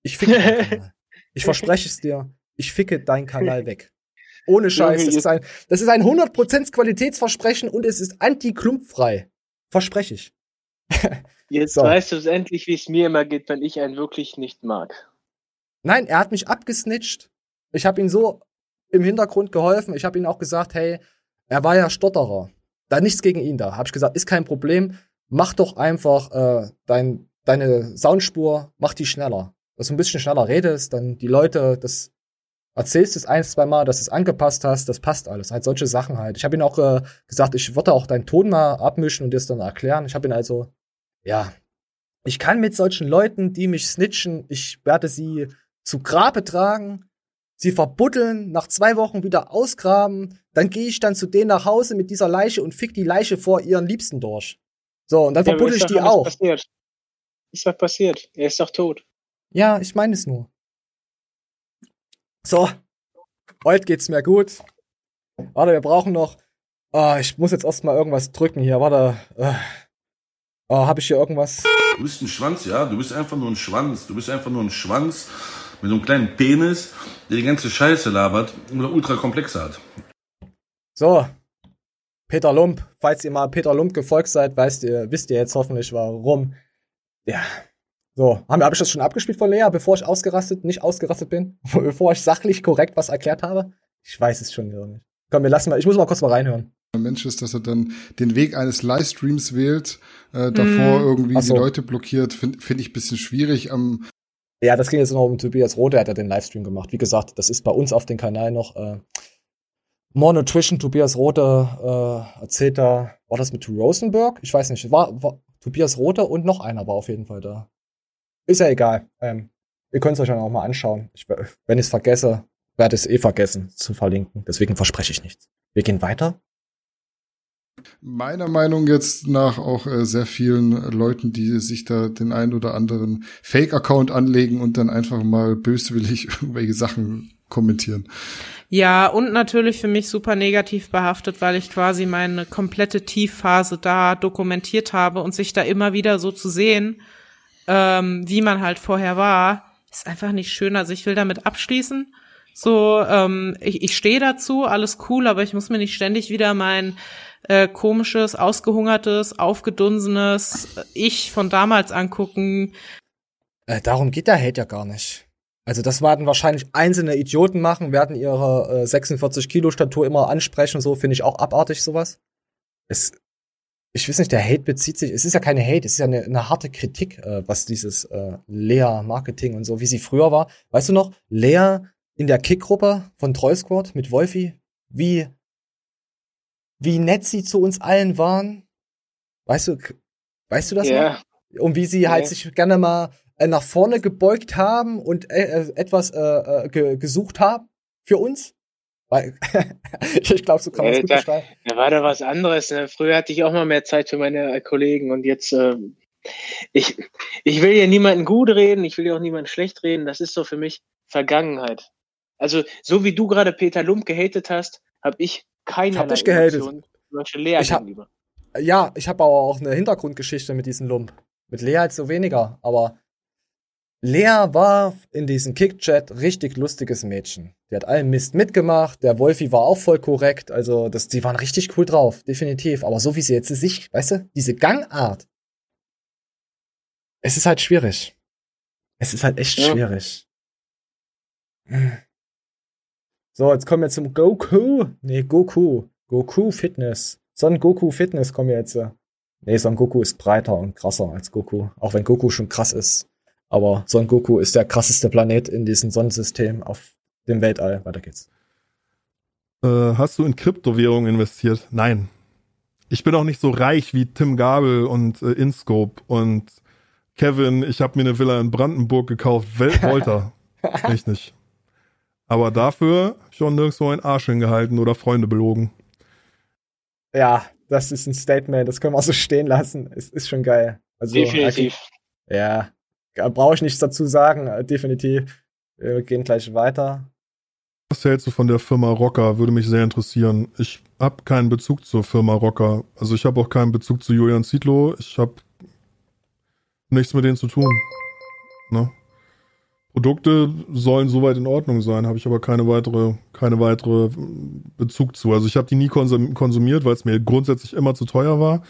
S1: Ich ficke deinen Kanal. Ich verspreche es dir, ich ficke deinen Kanal weg. Ohne Scheiß. Das ist ein, das ist ein 100% Qualitätsversprechen und es ist anti-klumpfrei. Verspreche ich.
S2: Jetzt
S1: So.
S2: weißt du endlich, wie es mir immer geht, wenn ich einen wirklich nicht mag.
S1: Nein, er hat mich abgesnitcht. Ich habe ihm so im Hintergrund geholfen. Ich habe ihm auch gesagt, hey, er war ja Stotterer. da nichts gegen ihn da. Habe ich gesagt, ist kein Problem. Mach doch einfach äh, dein, deine Soundspur, mach die schneller. Dass du ein bisschen schneller redest, dann die Leute, das erzählst es ein, zwei Mal, dass du es angepasst hast, das passt alles. Halt solche Sachen halt. Ich habe ihm auch äh, gesagt, ich würde auch deinen Ton mal abmischen und dir das dann erklären. Ich habe ihn also, ja, ich kann mit solchen Leuten, die mich snitchen, ich werde sie zu Grabe tragen, sie verbuddeln, nach zwei Wochen wieder ausgraben, dann gehe ich dann zu denen nach Hause mit dieser Leiche und fick die Leiche vor ihren Liebsten durch. So, und dann
S2: Ja,
S1: verbuddel ich die auch.
S2: Passiert. Ist doch passiert. Er ist doch tot.
S1: Ja, ich meine es nur. So, heute geht's mir gut. Warte, wir brauchen noch. Ah, ich muss jetzt erstmal irgendwas drücken hier. Warte. Oh, habe ich hier irgendwas?
S12: Du bist ein Schwanz, ja? Du bist einfach nur ein Schwanz. Du bist einfach nur ein Schwanz mit so einem kleinen Penis, der die ganze Scheiße labert und ultra komplexe hat.
S1: So, Peter Lump. Falls ihr mal Peter Lump gefolgt seid, weißt ihr, wisst ihr jetzt hoffentlich warum. Ja. So, haben wir, ich das schon abgespielt von Lea, bevor ich ausgerastet, nicht ausgerastet bin? bevor ich sachlich korrekt was erklärt habe? Ich weiß es schon wieder nicht. Komm, wir lassen mal, ich muss mal kurz mal reinhören.
S18: Mensch ist, dass er dann den Weg eines Livestreams wählt, äh, davor
S1: Mm.
S18: irgendwie
S1: so.
S18: die Leute blockiert, finde find ich ein bisschen schwierig. Ähm,
S1: Ja, das ging jetzt noch um Tobias Roth, der hat ja den Livestream gemacht. Wie gesagt, das ist bei uns auf dem Kanal noch äh, More Nutrition, Tobias Rote äh, erzählt da, war das mit Rosenberg? Ich weiß nicht, war, war Tobias Rote und noch einer war auf jeden Fall da. Ist ja egal. Ähm, ihr könnt es euch dann auch mal anschauen. Ich, wenn ich es vergesse, werde ich es eh vergessen zu verlinken. Deswegen verspreche ich nichts. Wir gehen weiter.
S18: meiner Meinung jetzt nach auch äh, sehr vielen Leuten, die sich da den einen oder anderen Fake-Account anlegen und dann einfach mal böswillig irgendwelche Sachen kommentieren.
S17: Ja, und natürlich für mich super negativ behaftet, weil ich quasi meine komplette Tiefphase da dokumentiert habe und sich da immer wieder so zu sehen, ähm, wie man halt vorher war, ist einfach nicht schön. Also ich will damit abschließen. So, ähm, ich, ich stehe dazu, alles cool, aber ich muss mir nicht ständig wieder mein äh, komisches, ausgehungertes, aufgedunsenes Ich von damals angucken.
S1: Äh, darum geht der Hate ja gar nicht. Also das werden wahrscheinlich einzelne Idioten machen, werden ihre äh, 46 Kilo Statur immer ansprechen, so finde ich auch abartig sowas. Es, ich weiß nicht, der Hate bezieht sich, es ist ja keine Hate, es ist ja eine, eine harte Kritik, äh, was dieses äh, Lea-Marketing und so, wie sie früher war. Weißt du noch, Lea in der Kickgruppe von Troll Squad mit Wolfi, wie, wie nett sie zu uns allen waren? Weißt du, weißt du das
S2: Ja.
S1: noch? Und wie sie halt
S2: Ja.
S1: sich gerne mal äh, nach vorne gebeugt haben und äh, äh, etwas äh, äh, ge gesucht haben für uns? Weil, ich glaube, so kann man es
S2: Äh,
S1: gut
S2: da, da war da was anderes. Ne? Früher hatte ich auch mal mehr Zeit für meine äh, Kollegen und jetzt, äh, ich, ich will hier niemanden gut reden, ich will hier auch niemanden schlecht reden. Das ist so für mich Vergangenheit. Also, so wie du gerade Peter Lump gehatet hast, habe ich keine
S1: Hab dich gehatet.
S2: Solche Lea
S1: Ich hab-
S2: gegenüber.
S1: Ja, ich habe aber auch eine Hintergrundgeschichte mit diesem Lump. Mit Lea jetzt so weniger, aber Lea war in diesem Kickchat richtig lustiges Mädchen. Die hat allen Mist mitgemacht, der Wolfi war auch voll korrekt, also das, die waren richtig cool drauf, definitiv. Aber so wie sie jetzt sich, weißt du, diese Gangart, es ist halt schwierig. Es ist halt echt
S2: Ja.
S1: schwierig. So, jetzt kommen wir zum Goku. Nee, Goku. Goku Fitness. Son Goku Fitness kommen wir jetzt. Nee, Son Goku ist breiter und krasser als Goku. Auch wenn Goku schon krass ist. Aber Son Goku ist der krasseste Planet in diesem Sonnensystem auf dem Weltall. Weiter geht's.
S19: Äh, hast du in Kryptowährungen investiert? Nein. Ich bin auch nicht so reich wie Tim Gabel und äh, Inscope und Kevin. Ich habe mir eine Villa in Brandenburg gekauft. Wel Volta. Echt nicht. Aber dafür schon nirgendwo einen Arsch hingehalten oder Freunde belogen.
S1: Ja, das ist ein Statement, das können wir so stehen lassen. Es ist schon geil. Also,
S2: Definitiv.
S1: Ja, brauche ich nichts dazu sagen, äh, definitiv. Wir gehen gleich weiter.
S19: Was hältst du von der Firma Rocker? Würde mich sehr interessieren. Ich habe keinen Bezug zur Firma Rocker. Also ich habe auch keinen Bezug zu Julian Zietlow. Ich habe nichts mit denen zu tun. Ne? Produkte sollen soweit in Ordnung sein, habe ich aber keine weitere, keine weitere Bezug zu. Also ich habe die nie konsum konsumiert, weil es mir grundsätzlich immer zu teuer war.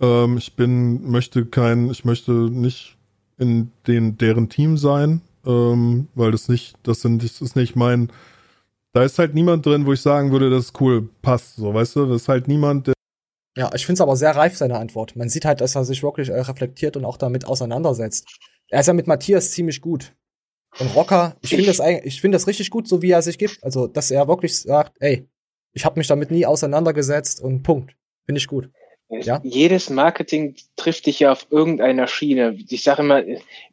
S19: Ähm, ich bin, möchte kein, ich möchte nicht in den, deren Team sein, ähm, weil das nicht, das sind, das ist nicht mein, da ist halt niemand drin, wo ich sagen würde, das ist cool, passt, so, weißt du, das ist halt niemand, der
S1: Ja, ich finde es aber sehr reif, seine Antwort. Man sieht halt, dass er sich wirklich äh, reflektiert und auch damit auseinandersetzt. Er ist ja mit Matthias ziemlich gut. Und Rocker, ich finde das ich finde das richtig gut, so wie er sich gibt. Also, dass er wirklich sagt, ey, ich habe mich damit nie auseinandergesetzt und Punkt. Finde ich gut. Ja?
S2: Jedes Marketing trifft dich ja auf irgendeiner Schiene. Ich sage immer,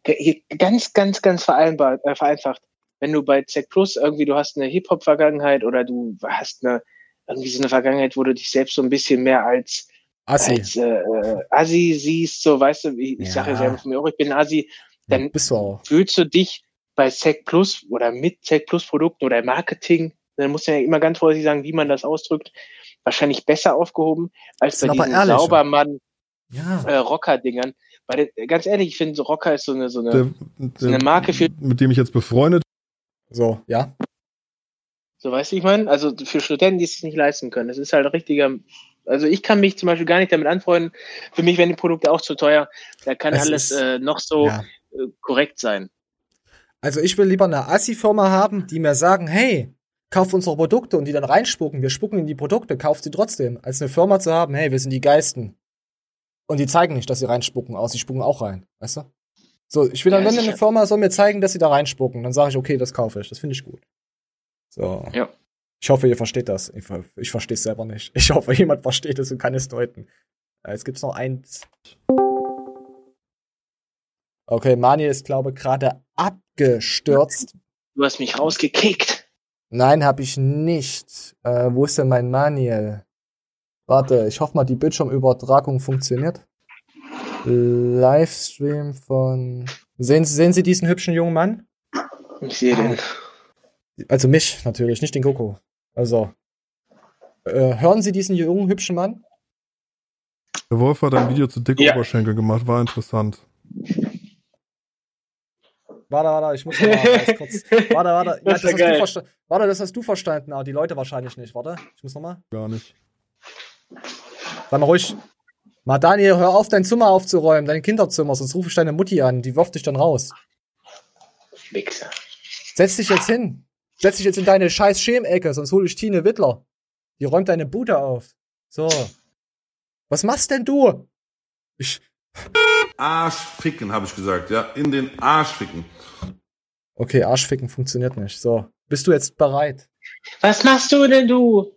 S2: äh, ganz, ganz, ganz vereinbart, äh, vereinfacht. Wenn du bei Z Plus irgendwie, du hast eine Hip-Hop-Vergangenheit oder du hast eine, irgendwie so eine Vergangenheit, wo du dich selbst so ein bisschen mehr als
S1: Assi,
S2: als, äh, äh, Assi siehst, so weißt du, ich, ich
S1: Ja.
S2: sage ja selber von mir auch, ich bin Assi, dann
S1: du
S2: fühlst du dich bei Sec Plus oder mit Sec Plus Produkten oder Marketing, dann muss man ja immer ganz vorsichtig sagen, wie man das ausdrückt, wahrscheinlich besser aufgehoben als bei diesen
S1: ehrlicher.
S2: Saubermann
S1: Ja.
S2: äh, Rocker-Dingern. Weil der- ganz ehrlich, ich finde, so Rocker ist so eine, so eine,
S19: Der,
S2: so eine
S19: der,
S2: Marke für,
S19: mit dem ich jetzt befreundet
S1: So, ja.
S2: so weißt du, ich meine, also für Studenten, die es sich nicht leisten können. Das ist halt ein richtiger, also ich kann mich zum Beispiel gar nicht damit anfreunden. Für mich wären die Produkte auch zu teuer. Da kann
S1: Es
S2: alles
S1: ist-
S2: äh, noch so
S1: ja.
S2: äh, korrekt sein.
S1: Also ich will lieber eine Assi-Firma haben, die mir sagen, hey, kauf unsere Produkte und die dann reinspucken. Wir spucken in die Produkte, kauft sie trotzdem. Als eine Firma zu haben, hey, wir sind die Geisten. Und die zeigen nicht, dass sie reinspucken, aus, sie spucken auch rein. Weißt du? So, ich will dann,
S2: Ja,
S1: wenn eine Firma soll mir zeigen, dass sie da reinspucken, dann sage ich, okay, das kaufe ich. Das finde ich gut. So.
S2: Ja.
S1: Ich hoffe, ihr versteht das. Ich, ich verstehe es selber nicht. Ich hoffe, jemand versteht es und kann es deuten. Äh, Jetzt gibt's noch eins. Okay, Mani ist, glaube ich, gerade abgestürzt.
S2: Du hast mich rausgekickt.
S1: Nein, habe ich nicht. Äh, wo ist denn mein Manuel? Warte, ich hoffe mal, die Bildschirmübertragung funktioniert. Livestream von. Sehen, Sie- sehen Sie diesen hübschen jungen Mann?
S2: Ich sehe den.
S1: Also mich natürlich, nicht den Coco. Also. Äh, hören Sie diesen jungen hübschen Mann?
S19: Der Wolf hat ein Video zu dicke
S2: Ja.
S19: Oberschenkel gemacht, war interessant.
S1: Warte, warte, ich muss noch mal kurz. Warte, warte. Ja,
S2: Das
S1: das hast du
S2: geil.
S1: versta- warte, das hast du verstanden, aber die Leute wahrscheinlich nicht. Warte, ich muss noch mal.
S19: Gar nicht.
S1: Sei mal ruhig. Mal Daniel, hör auf, dein Zimmer aufzuräumen, dein Kinderzimmer, sonst rufe ich deine Mutti an, die wirft dich dann raus.
S2: Wichser.
S1: Setz dich jetzt hin. Setz dich jetzt in deine scheiß Schemecke, sonst hole ich Tine Wittler. Die räumt deine Bude auf. So. Was machst denn du? Ich.
S12: Arsch ficken, habe ich gesagt, ja. In den Arsch ficken.
S1: Okay, Arschficken funktioniert nicht. So. Bist du jetzt bereit?
S2: Was machst du denn du?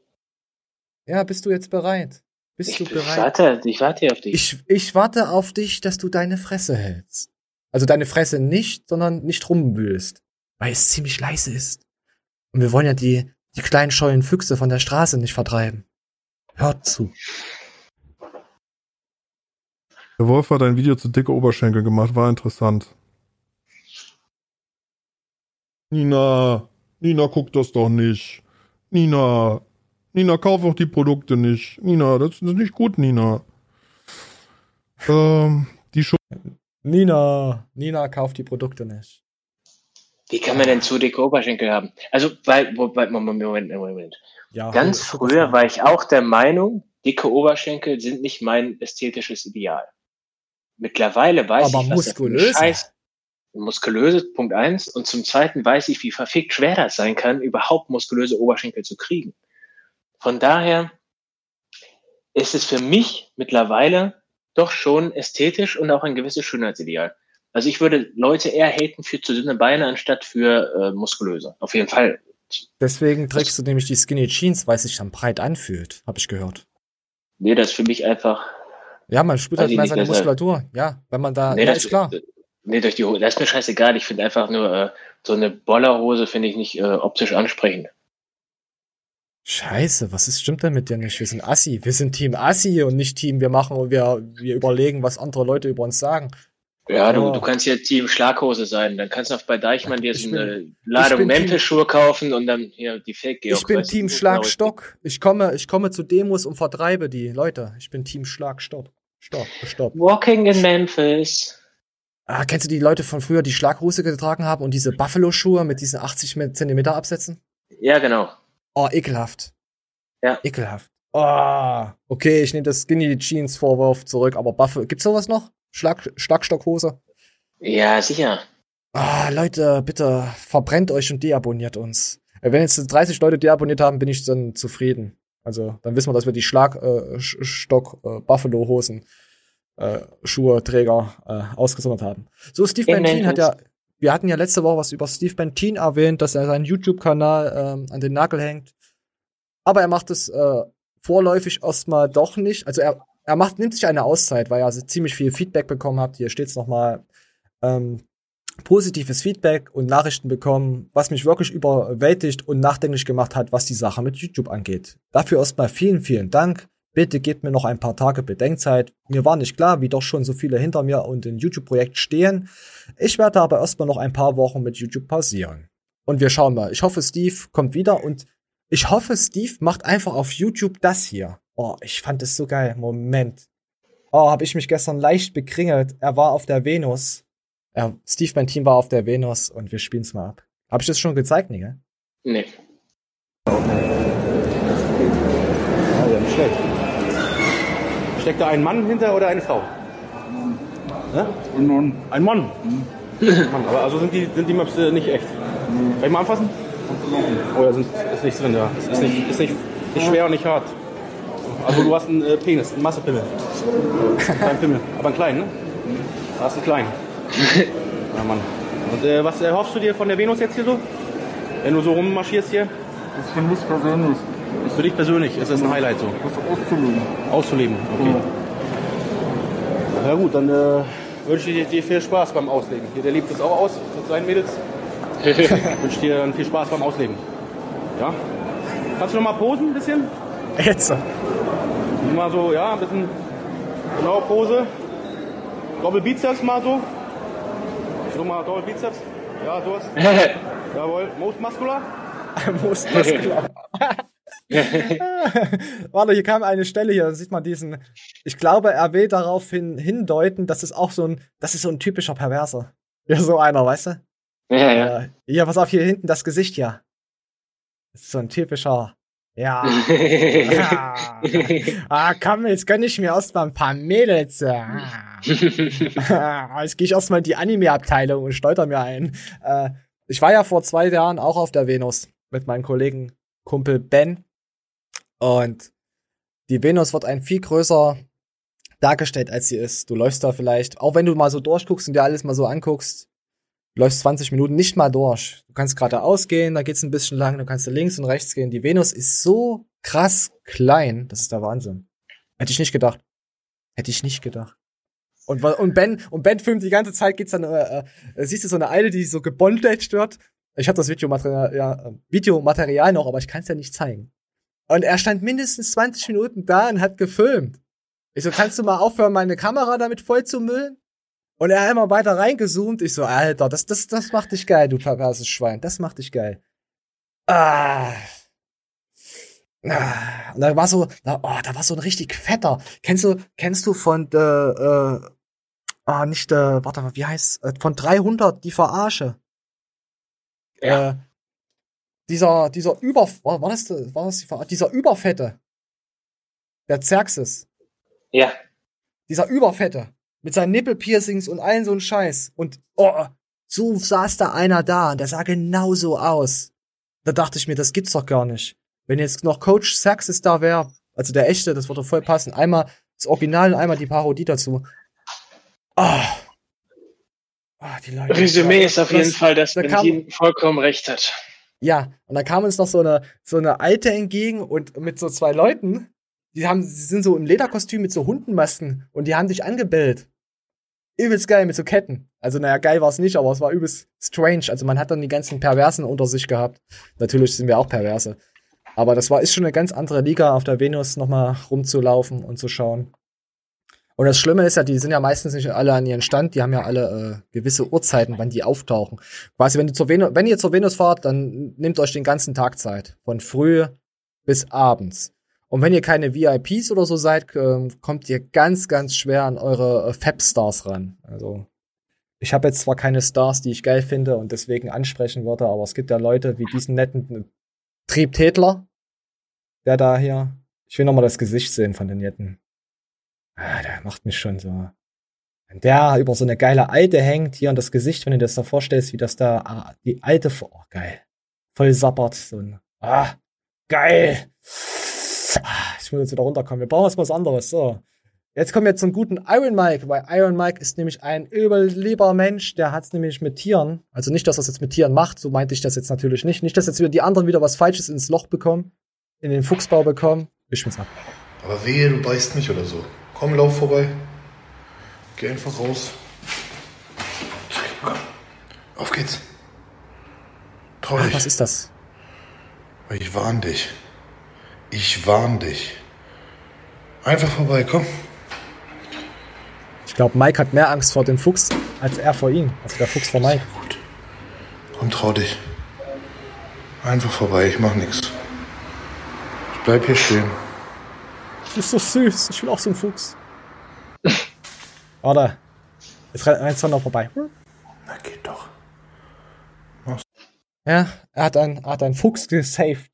S1: Ja, bist du jetzt bereit? Bist du
S2: Ich
S1: bereit?
S2: warte, ich warte hier auf dich.
S1: Ich, ich warte auf dich, dass du deine Fresse hältst. Also deine Fresse nicht, sondern nicht rumwühlst. Weil es ziemlich leise ist. Und wir wollen ja die, die kleinen scheuen Füchse von der Straße nicht vertreiben. Hört zu.
S19: Der Wolf hat ein Video zu dicke Oberschenkel gemacht, war interessant. Nina, Nina, guck das doch nicht. Nina, Nina, kauf auch die Produkte nicht. Nina, das ist nicht gut, Nina. Ähm, die Schu
S1: Nina, Nina kauft die Produkte nicht.
S2: Wie kann man denn zu dicke Oberschenkel haben? Also, weil, wobei, Moment, Moment, Moment.
S1: Ja,
S2: Ganz früher war ich auch der Meinung, dicke Oberschenkel sind nicht mein ästhetisches Ideal. Mittlerweile weiß
S1: Aber
S2: ich, was das für ein
S1: muskulöse.
S2: Scheiß muskulöse, Punkt eins. Und zum zweiten weiß ich, wie verfickt schwer das sein kann, überhaupt muskulöse Oberschenkel zu kriegen. Von daher ist es für mich mittlerweile doch schon ästhetisch und auch ein gewisses Schönheitsideal. Also ich würde Leute eher haten für zu dünne Beine anstatt für äh, muskulöse. Auf jeden Fall.
S1: Deswegen trägst du nämlich die Skinny Jeans, weil es sich dann breit anfühlt, habe ich gehört.
S2: Nee, das ist für mich einfach.
S1: Ja, man spürt halt mehr seine Muskulatur. Ja, wenn man da.
S2: Nee,
S1: ja,
S2: das
S1: ist klar.
S2: Nee, durch die Hose. Das ist mir scheißegal. Ich finde einfach nur äh, so eine Bollerhose finde ich nicht äh, optisch ansprechend.
S1: Scheiße, was ist, stimmt denn mit dir nicht? Wir sind Assi. Wir sind Team Assi und nicht Team, wir machen und wir, wir überlegen, was andere Leute über uns sagen.
S2: Ja, du,
S1: Oh.
S2: du kannst ja Team Schlaghose sein. Dann kannst du auch bei Deichmann dir so eine Ladung Memphis-Schuhe kaufen und dann hier die fake
S1: Ich bin Team Schlagstock. Ich komme, ich komme zu Demos und vertreibe die Leute. Ich bin Team Schlagstock. Stopp, stopp.
S2: Walking in Memphis.
S1: Ah, kennst du die Leute von früher, die Schlaghose getragen haben und diese Buffalo-Schuhe mit diesen 80 Zentimeter Absätzen?
S2: Ja, genau.
S1: Oh, ekelhaft.
S2: Ja.
S1: Ekelhaft. Oh, okay, ich nehme das Skinny Jeans Vorwurf zurück, aber Buffalo, gibt's sowas noch? Schlag, Schlagstockhose?
S2: Ja, sicher.
S1: Ah, Leute, bitte verbrennt euch und deabonniert uns. Äh, Wenn jetzt 30 Leute deabonniert haben, bin ich dann zufrieden. Also dann wissen wir, dass wir die Schlagstock äh, äh, Buffalo Hosen äh, Schuhe Träger äh, ausgesondert haben. So Steve
S2: In
S1: Bentin hat ja wir hatten ja letzte Woche was über Steve Bentin erwähnt, dass er seinen YouTube-Kanal ähm, an den Nagel hängt. Aber er macht es äh, vorläufig erstmal doch nicht. Also er, er macht, nimmt sich eine Auszeit, weil er also ziemlich viel Feedback bekommen hat. Hier steht's nochmal. Ähm, positives Feedback und Nachrichten bekommen, was mich wirklich überwältigt und nachdenklich gemacht hat, was die Sache mit YouTube angeht. Dafür erstmal vielen, vielen Dank. Bitte gebt mir noch ein paar Tage Bedenkzeit. Mir war nicht klar, wie doch schon so viele hinter mir und im YouTube-Projekt stehen. Ich werde aber erstmal noch ein paar Wochen mit YouTube pausieren. Und wir schauen mal. Ich hoffe, Steve kommt wieder und ich hoffe, Steve macht einfach auf YouTube das hier. Oh, ich fand es so geil. Moment. Oh, habe ich mich gestern leicht bekringelt. Er war auf der Venus. Ja, Steve, mein Team war auf der Venus und wir spielen's mal ab. Habe ich das schon gezeigt, nee, gell?
S2: Nee.
S20: Ah, ja, nicht schlecht. Steckt da ein Mann hinter oder eine Frau? Ja? Ein Mann. Ein Mann? Mann, aber also sind die, sind die Maps nicht echt? Kann ich mal anfassen? Oh ja, sind, ist nichts drin, ja. Ist nicht, ist nicht, nicht schwer und nicht hart. Also du hast einen äh, Penis, einen Massepimmel. Kein Pimmel, aber einen kleinen, ne? Da hast du einen kleinen. Ja, Mann. Und äh, was erhoffst du dir von der Venus jetzt hier so? Wenn du so rummarschierst hier?
S21: Das ist für mich persönlich.
S20: Für dich persönlich, ist das ein Highlight so?
S21: Das auszuleben.
S20: Auszuleben, okay. Ja gut, dann äh, wünsche ich dir- viel Spaß beim Ausleben. Hier, der lebt das auch aus mit seinen Mädels. wünsche dir dann viel Spaß beim Ausleben. Ja? Kannst du noch mal posen ein bisschen?
S1: Jetzt.
S20: Mal so, ja, ein bisschen genau Pose. Doppelbizeps mal so. So mal Doppelbizeps. Ja, sowas. Jawohl. Most muscular.
S1: Most muscular. Warte, hier kam eine Stelle hier, da sieht man diesen. Ich glaube, er will darauf hin, hindeuten, dass es auch so ein, das ist so ein typischer Perverser. Ja, so einer, weißt du?
S2: Ja, ja.
S1: Äh, ja, pass auf, hier hinten das Gesicht ja. Das ist so ein typischer. Ja. ja. Ah, komm, jetzt gönn ich mir erstmal ein paar Mädels. Ah. jetzt gehe ich erstmal in die Anime-Abteilung und steuter mir ein. Äh, ich war ja vor zwei Jahren auch auf der Venus mit meinem Kollegen Kumpel Ben. Und die Venus wird ein viel größer dargestellt, als sie ist. Du läufst da vielleicht, auch wenn du mal so durchguckst und dir alles mal so anguckst, läufst 20 Minuten nicht mal durch. Du kannst geradeaus gehen, da geht's ein bisschen lang, dann kannst du links und rechts gehen. Die Venus ist so krass klein, das ist der Wahnsinn. Hätte ich nicht gedacht. Hätte ich nicht gedacht. Und, und Ben, und Ben filmt die ganze Zeit, geht's dann, äh, äh, siehst du so eine Eile, die so gebondaged wird. Ich habe das Videomaterial, ja, äh, Videomaterial noch, aber ich kann es ja nicht zeigen. Und er stand mindestens 20 Minuten da und hat gefilmt. Ich so, kannst du mal aufhören, meine Kamera damit voll zu müllen? Und er hat immer weiter reingezoomt. Ich so, Alter, das, das, das macht dich geil, du perverses Schwein. Das macht dich geil. Ah. Ah. Und da war so, da, oh, da war so ein richtig fetter. Kennst du, kennst du von der, äh, ah, nicht der, warte mal, wie heißt, äh, von 300 die Verarsche? Ja. Äh, dieser, dieser Über, war, war das, war das die? Dieser Überfette. Der Xerxes.
S2: Ja.
S1: Dieser Überfette. Mit seinen Nippelpiercings und allen so ein Scheiß. Und, oh, so saß da einer da und der sah genauso aus. Da dachte ich mir, das gibt's doch gar nicht. Wenn jetzt noch Coach Xerxes da wäre, also der echte, das würde voll passen. Einmal das Original und einmal die Parodie dazu. Ah. Die Leute.
S2: Resümee ist auf jeden Fall, dass Bentin vollkommen recht hat.
S1: Ja, und dann kam uns noch so eine, so eine Alte entgegen und mit so zwei Leuten, die haben, sie sind so im Lederkostüm mit so Hundenmasken und die haben dich angebellt. Übelst geil mit so Ketten. Also, naja, geil war es nicht, aber es war übelst strange. Also, man hat dann die ganzen Perversen unter sich gehabt. Natürlich sind wir auch Perverse. Aber das war, ist schon eine ganz andere Liga, auf der Venus nochmal rumzulaufen und zu schauen. Und das Schlimme ist ja, die sind ja meistens nicht alle an ihren Stand, die haben ja alle äh, gewisse Uhrzeiten, wann die auftauchen. Quasi, wenn, zur Venus, wenn ihr zur Venus fahrt, dann nehmt euch den ganzen Tag Zeit. Von früh bis abends. Und wenn ihr keine VIPs oder so seid, ähm, kommt ihr ganz, ganz schwer an eure äh, Fab-Stars ran. Also, ich habe jetzt zwar keine Stars, die ich geil finde und deswegen ansprechen würde, aber es gibt ja Leute wie diesen netten Triebtätler, der da hier. Ich will noch mal das Gesicht sehen von den Jetten. Ah, der macht mich schon so. Wenn der über so eine geile Alte hängt, hier und das Gesicht, wenn du dir das da vorstellst, wie das da, ah, die Alte, vor- oh, geil. Voll sappert, so ein, ah, geil. ich muss jetzt wieder runterkommen. Wir brauchen jetzt was anderes. So. Jetzt kommen wir zum guten Iron Mike, weil Iron Mike ist nämlich ein übel lieber Mensch, der hat es nämlich mit Tieren. Also nicht, dass er es jetzt mit Tieren macht, so meinte ich das jetzt natürlich nicht. Nicht, dass jetzt wieder die anderen wieder was Falsches ins Loch bekommen, in den Fuchsbau bekommen. Ich bin's ab.
S22: Aber wehe, du beißt mich oder so. Komm, lauf vorbei. Geh einfach raus. Komm. Auf geht's. Trau dich.
S1: Was ist das?
S22: Ich warn dich. Ich warn dich. Einfach vorbei, komm.
S1: Ich glaube, Mike hat mehr Angst vor dem Fuchs als er vor ihm. Also der Fuchs vor Mike.
S22: Komm, trau dich. Einfach vorbei, ich mach nix. Ich bleib hier stehen.
S1: Das ist so süß. Ich will auch so einen Fuchs. Warte. Jetzt rennt noch vorbei.
S22: Na, geht doch.
S1: Ja, er hat einen, hat einen Fuchs gesaved.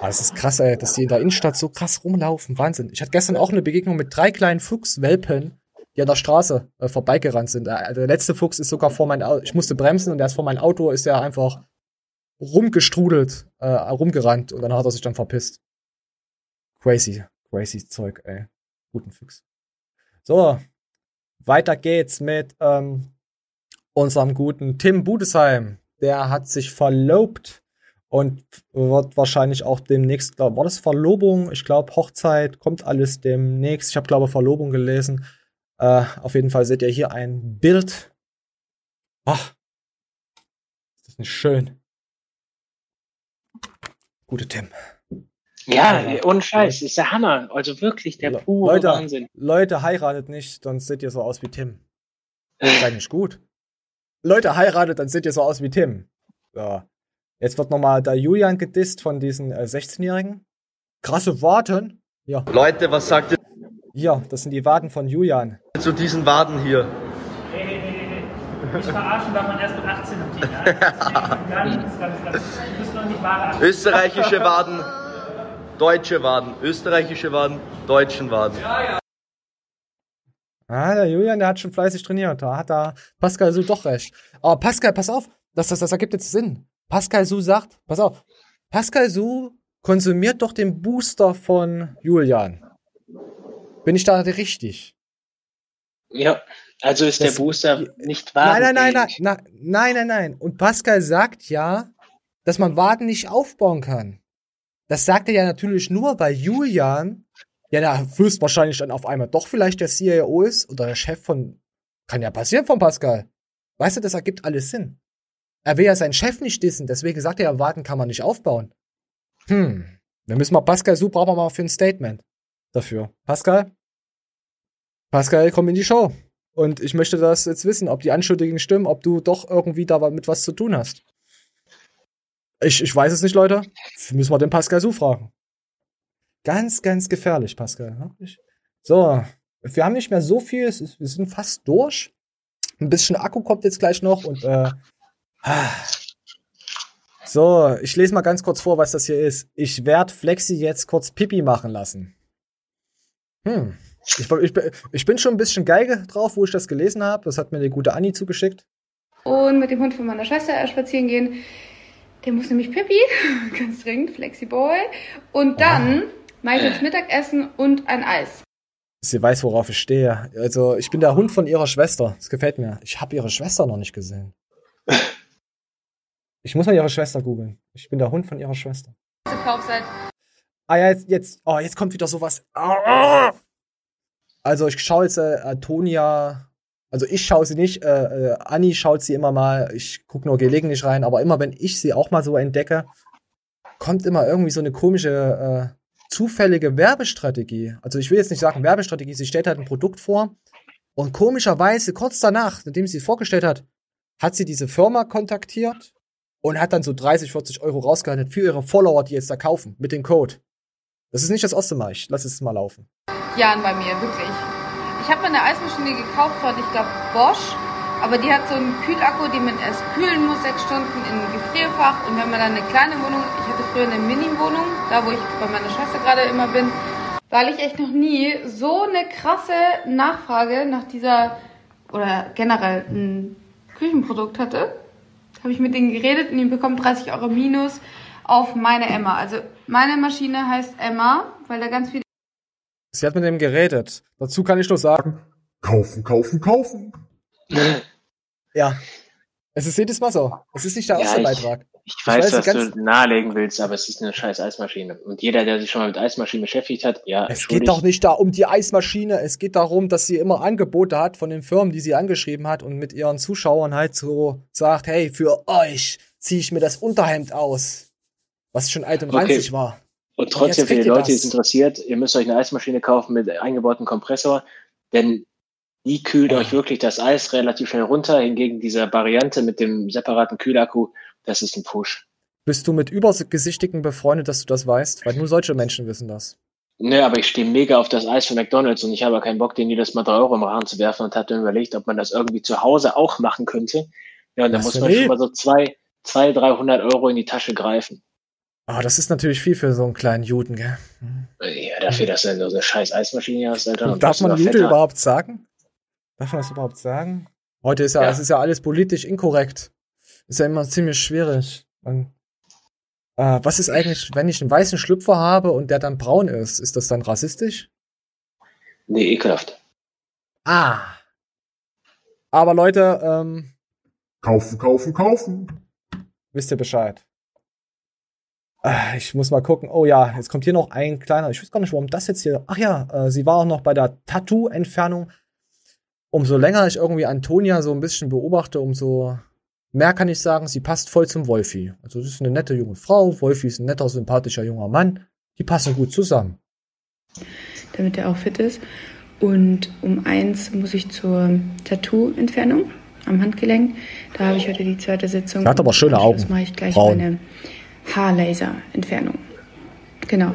S1: Ah, das ist krass, ey, dass die in der Innenstadt so krass rumlaufen. Wahnsinn. Ich hatte gestern auch eine Begegnung mit drei kleinen Fuchswelpen, die an der Straße äh, vorbeigerannt sind. Äh, Der letzte Fuchs ist sogar vor mein Auto. Ich musste bremsen und der ist vor mein Auto, ist er einfach rumgestrudelt, äh, rumgerannt und dann hat er sich dann verpisst. Crazy, crazy Zeug, ey. Guten Fuchs. So, weiter geht's mit ähm, unserem guten Tim Budesheim. Der hat sich verlobt und wird wahrscheinlich auch demnächst, glaub, war das Verlobung? Ich glaube, Hochzeit kommt alles demnächst. Ich habe, glaube Verlobung gelesen. Äh, auf jeden Fall seht ihr hier ein Bild. Ach, ist das nicht schön? Gute Tim.
S2: Ja, ohne Scheiß, ist der Hammer. Also wirklich der pure
S1: Leute,
S2: Wahnsinn.
S1: Leute, heiratet nicht, sonst seht ihr so aus wie Tim. Sei nicht gut. Leute, heiratet, dann seht ihr so aus wie Tim. So. Jetzt wird nochmal der Julian gedisst von diesen äh, 16-Jährigen. Krasse Waden. Ja.
S23: Leute, was sagt ihr
S1: Ja, das sind die Waden von Julian.
S23: zu diesen Waden hier?
S11: Nee, nee, nee, nee. Mich verarschen darf man erst mit 18 im Team. Ja? Deswegen ganz, ganz, ganz. Du bist noch nicht wahre 18.
S23: Österreichische Waden, deutsche Waden, österreichische Waden, deutschen Waden.
S1: Ah, der Julian, der hat schon fleißig trainiert. Da hat da Pascal Su doch recht. Aber Pascal, pass auf, das, das, das ergibt jetzt Sinn. Pascal Su sagt, pass auf, Pascal Su konsumiert doch den Booster von Julian. Bin ich da richtig?
S2: Ja, also ist
S1: Das-
S2: der Booster nicht wahr.
S1: Nein, nein, nein, nein, nein, nein, nein. Und Pascal sagt ja, dass man Waden nicht aufbauen kann. Das sagt er ja natürlich nur, weil Julian ja da höchstwahrscheinlich dann auf einmal doch vielleicht der CIO ist oder der Chef von. Kann ja passieren von Pascal. Weißt du, das ergibt alles Sinn. Er will ja seinen Chef nicht dissen, deswegen sagt er ja, Waden kann man nicht aufbauen. Hm. Dann müssen wir Pascal so brauchen wir mal für ein Statement dafür. Pascal? Pascal, komm in die Show. Und ich möchte das jetzt wissen, ob die Anschuldigungen stimmen, ob du doch irgendwie da mit was zu tun hast. Ich, ich weiß es nicht, Leute. Müssen wir den Pascal so fragen. Ganz, ganz gefährlich, Pascal. So, wir haben nicht mehr so viel. Ist, wir sind fast durch. Ein bisschen Akku kommt jetzt gleich noch und äh, so, ich lese mal ganz kurz vor, was das hier ist. Ich werde Flexi jetzt kurz Pipi machen lassen. Hm. Ich, ich, bin- ich bin schon ein bisschen geige drauf, wo ich das gelesen habe. Das hat mir die gute Anni zugeschickt.
S24: und mit dem Hund von meiner Schwester spazieren gehen. Der muss nämlich Pippi, ganz dringend, Flexiboy. Und dann mache ich jetzt Mittagessen und ein Eis.
S1: Sie weiß, worauf ich stehe. Also, ich bin der Hund von ihrer Schwester. Das gefällt mir. Ich habe ihre Schwester noch nicht gesehen. Ich muss mal ihre Schwester googeln. Ich bin der Hund von ihrer Schwester. Ah ja, jetzt, jetzt, oh, jetzt kommt wieder sowas. Ah! Also ich schaue jetzt äh, Antonia, also ich schaue sie nicht, äh, äh, Anni schaut sie immer mal, ich gucke nur gelegentlich rein, aber immer wenn ich sie auch mal so entdecke, kommt immer irgendwie so eine komische, äh, zufällige Werbestrategie. Also ich will jetzt nicht sagen Werbestrategie, sie stellt halt ein Produkt vor und komischerweise kurz danach, nachdem sie es vorgestellt hat, hat sie diese Firma kontaktiert und hat dann so 30, 40 Euro rausgehandelt für ihre Follower, die jetzt da kaufen, mit dem Code. Das ist nicht das erste Mal. Ich lass es mal laufen.
S24: Jahren bei mir, wirklich. Ich habe mir eine Eismaschine gekauft von, ich glaube, Bosch. Aber die hat so einen Kühlakku, den man erst kühlen muss, sechs Stunden in ein Gefrierfach. Und wenn man dann eine kleine Wohnung, ich hatte früher eine Mini-Wohnung, da wo ich bei meiner Schwester gerade immer bin, weil ich echt noch nie so eine krasse Nachfrage nach dieser, oder generell ein Küchenprodukt hatte, habe ich mit denen geredet und die bekommen 30 Euro minus auf meine Emma. Also Meine Maschine heißt Emma, weil da ganz viele
S1: Sie hat mit dem geredet. Dazu kann ich nur sagen,
S16: Kaufen, kaufen, kaufen.
S1: ja. Es ist jedes Mal so. Es ist nicht der
S2: Ja,
S1: erste
S2: ich-
S1: Beitrag.
S2: Ich weiß, was du nahelegen willst, aber es ist eine scheiß Eismaschine. Und jeder, der sich schon mal mit Eismaschinen beschäftigt hat, ja,
S1: Es geht doch nicht da um die Eismaschine. Es geht darum, dass sie immer Angebote hat von den Firmen, die sie angeschrieben hat und mit ihren Zuschauern halt so sagt, hey, für euch ziehe ich mir das Unterhemd aus. Was schon alt und
S2: Okay.
S1: ranzig war.
S2: Und trotzdem für die Leute, die es interessiert, ihr müsst euch eine Eismaschine kaufen mit eingebautem Kompressor, denn die kühlt euch wirklich das Eis relativ schnell runter. Hingegen diese Variante mit dem separaten Kühlakku, das ist ein Push.
S1: Bist du mit Übergesichtigen befreundet, dass du das weißt? Weil nur solche Menschen wissen das.
S2: Ne, aber ich stehe mega auf das Eis von McDonalds und ich habe keinen Bock, den jedes Mal drei Euro im Rahmen zu werfen und hatte überlegt, ob man das irgendwie zu Hause auch machen könnte. Ja, und da muss man schon mal so zwei, zwei, 300 Euro in die Tasche greifen.
S1: Ah, das ist natürlich viel für so einen kleinen Juden, gell?
S2: Ja, dafür, dass du so eine scheiß Eismaschine hast, Alter. und
S1: Darf man Jude
S2: fetter.
S1: überhaupt sagen? Darf man das überhaupt sagen? Heute ist ja,
S2: Ja.
S1: es ist ja alles politisch inkorrekt. Ist ja immer ziemlich schwierig. Man, äh, was ist eigentlich, wenn ich einen weißen Schlüpfer habe und der dann braun ist? Ist das dann rassistisch?
S2: Nee, ekelhaft.
S1: Ah. Aber Leute, ähm,
S16: Kaufen, kaufen, kaufen.
S1: wisst ihr Bescheid. Ich muss mal gucken. Oh ja, jetzt kommt hier noch ein kleiner. Ich weiß gar nicht, warum das jetzt hier. Ach ja, äh, sie war auch noch bei der Tattoo-Entfernung. Umso länger ich irgendwie Antonia so ein bisschen beobachte, umso mehr kann ich sagen, sie passt voll zum Wolfi. Also, das ist eine nette junge Frau. Wolfi ist ein netter, sympathischer junger Mann. Die passen gut zusammen.
S25: damit er auch fit ist. Und um eins muss ich zur Tattoo-Entfernung am Handgelenk. Da habe ich heute die zweite Sitzung.
S1: Sie hat aber schöne Augen.
S25: mache ich gleich
S1: Braun.
S25: meine Haarlaser-Entfernung. Genau.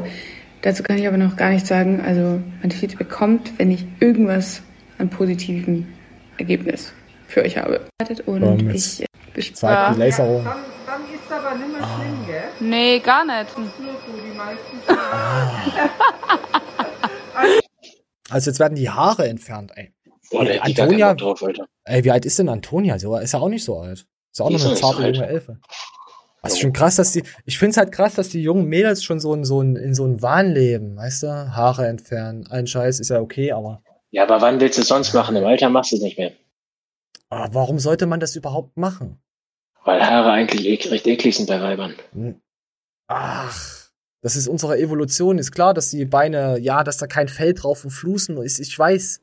S25: Dazu kann ich aber noch gar nichts sagen. Also mein Feedback kommt, wenn ich irgendwas an positivem Ergebnis für euch habe. Und
S1: jetzt
S25: ich
S1: die Laserung.
S24: Dann, dann ist aber nicht mehr schlimm, gell? Nee, gar nicht. Nur so, die meisten.
S1: Also, jetzt werden die Haare entfernt, ey.
S2: Boah, keinen Bock drauf, Alter.
S1: Ey, wie alt ist denn Antonia? Ist ja auch nicht so alt. Ist ja auch
S2: Die
S1: noch eine zarte junge Elfe. Was schon krass, dass die, ich find's halt krass, dass die jungen Mädels schon so in so ein, in so ein Wahn leben, weißt du? Haare entfernen, ein Scheiß ist ja okay, aber,
S2: Ja, aber wann willst du es sonst machen? Im Alter machst du es nicht mehr.
S1: aber warum sollte man das überhaupt machen?
S2: Weil Haare eigentlich ek recht eklig sind bei Weibern.
S1: Ach, das ist unsere Evolution. Ist klar, dass die Beine, ja, dass da kein Fell drauf und Flusen ist. Ich weiß.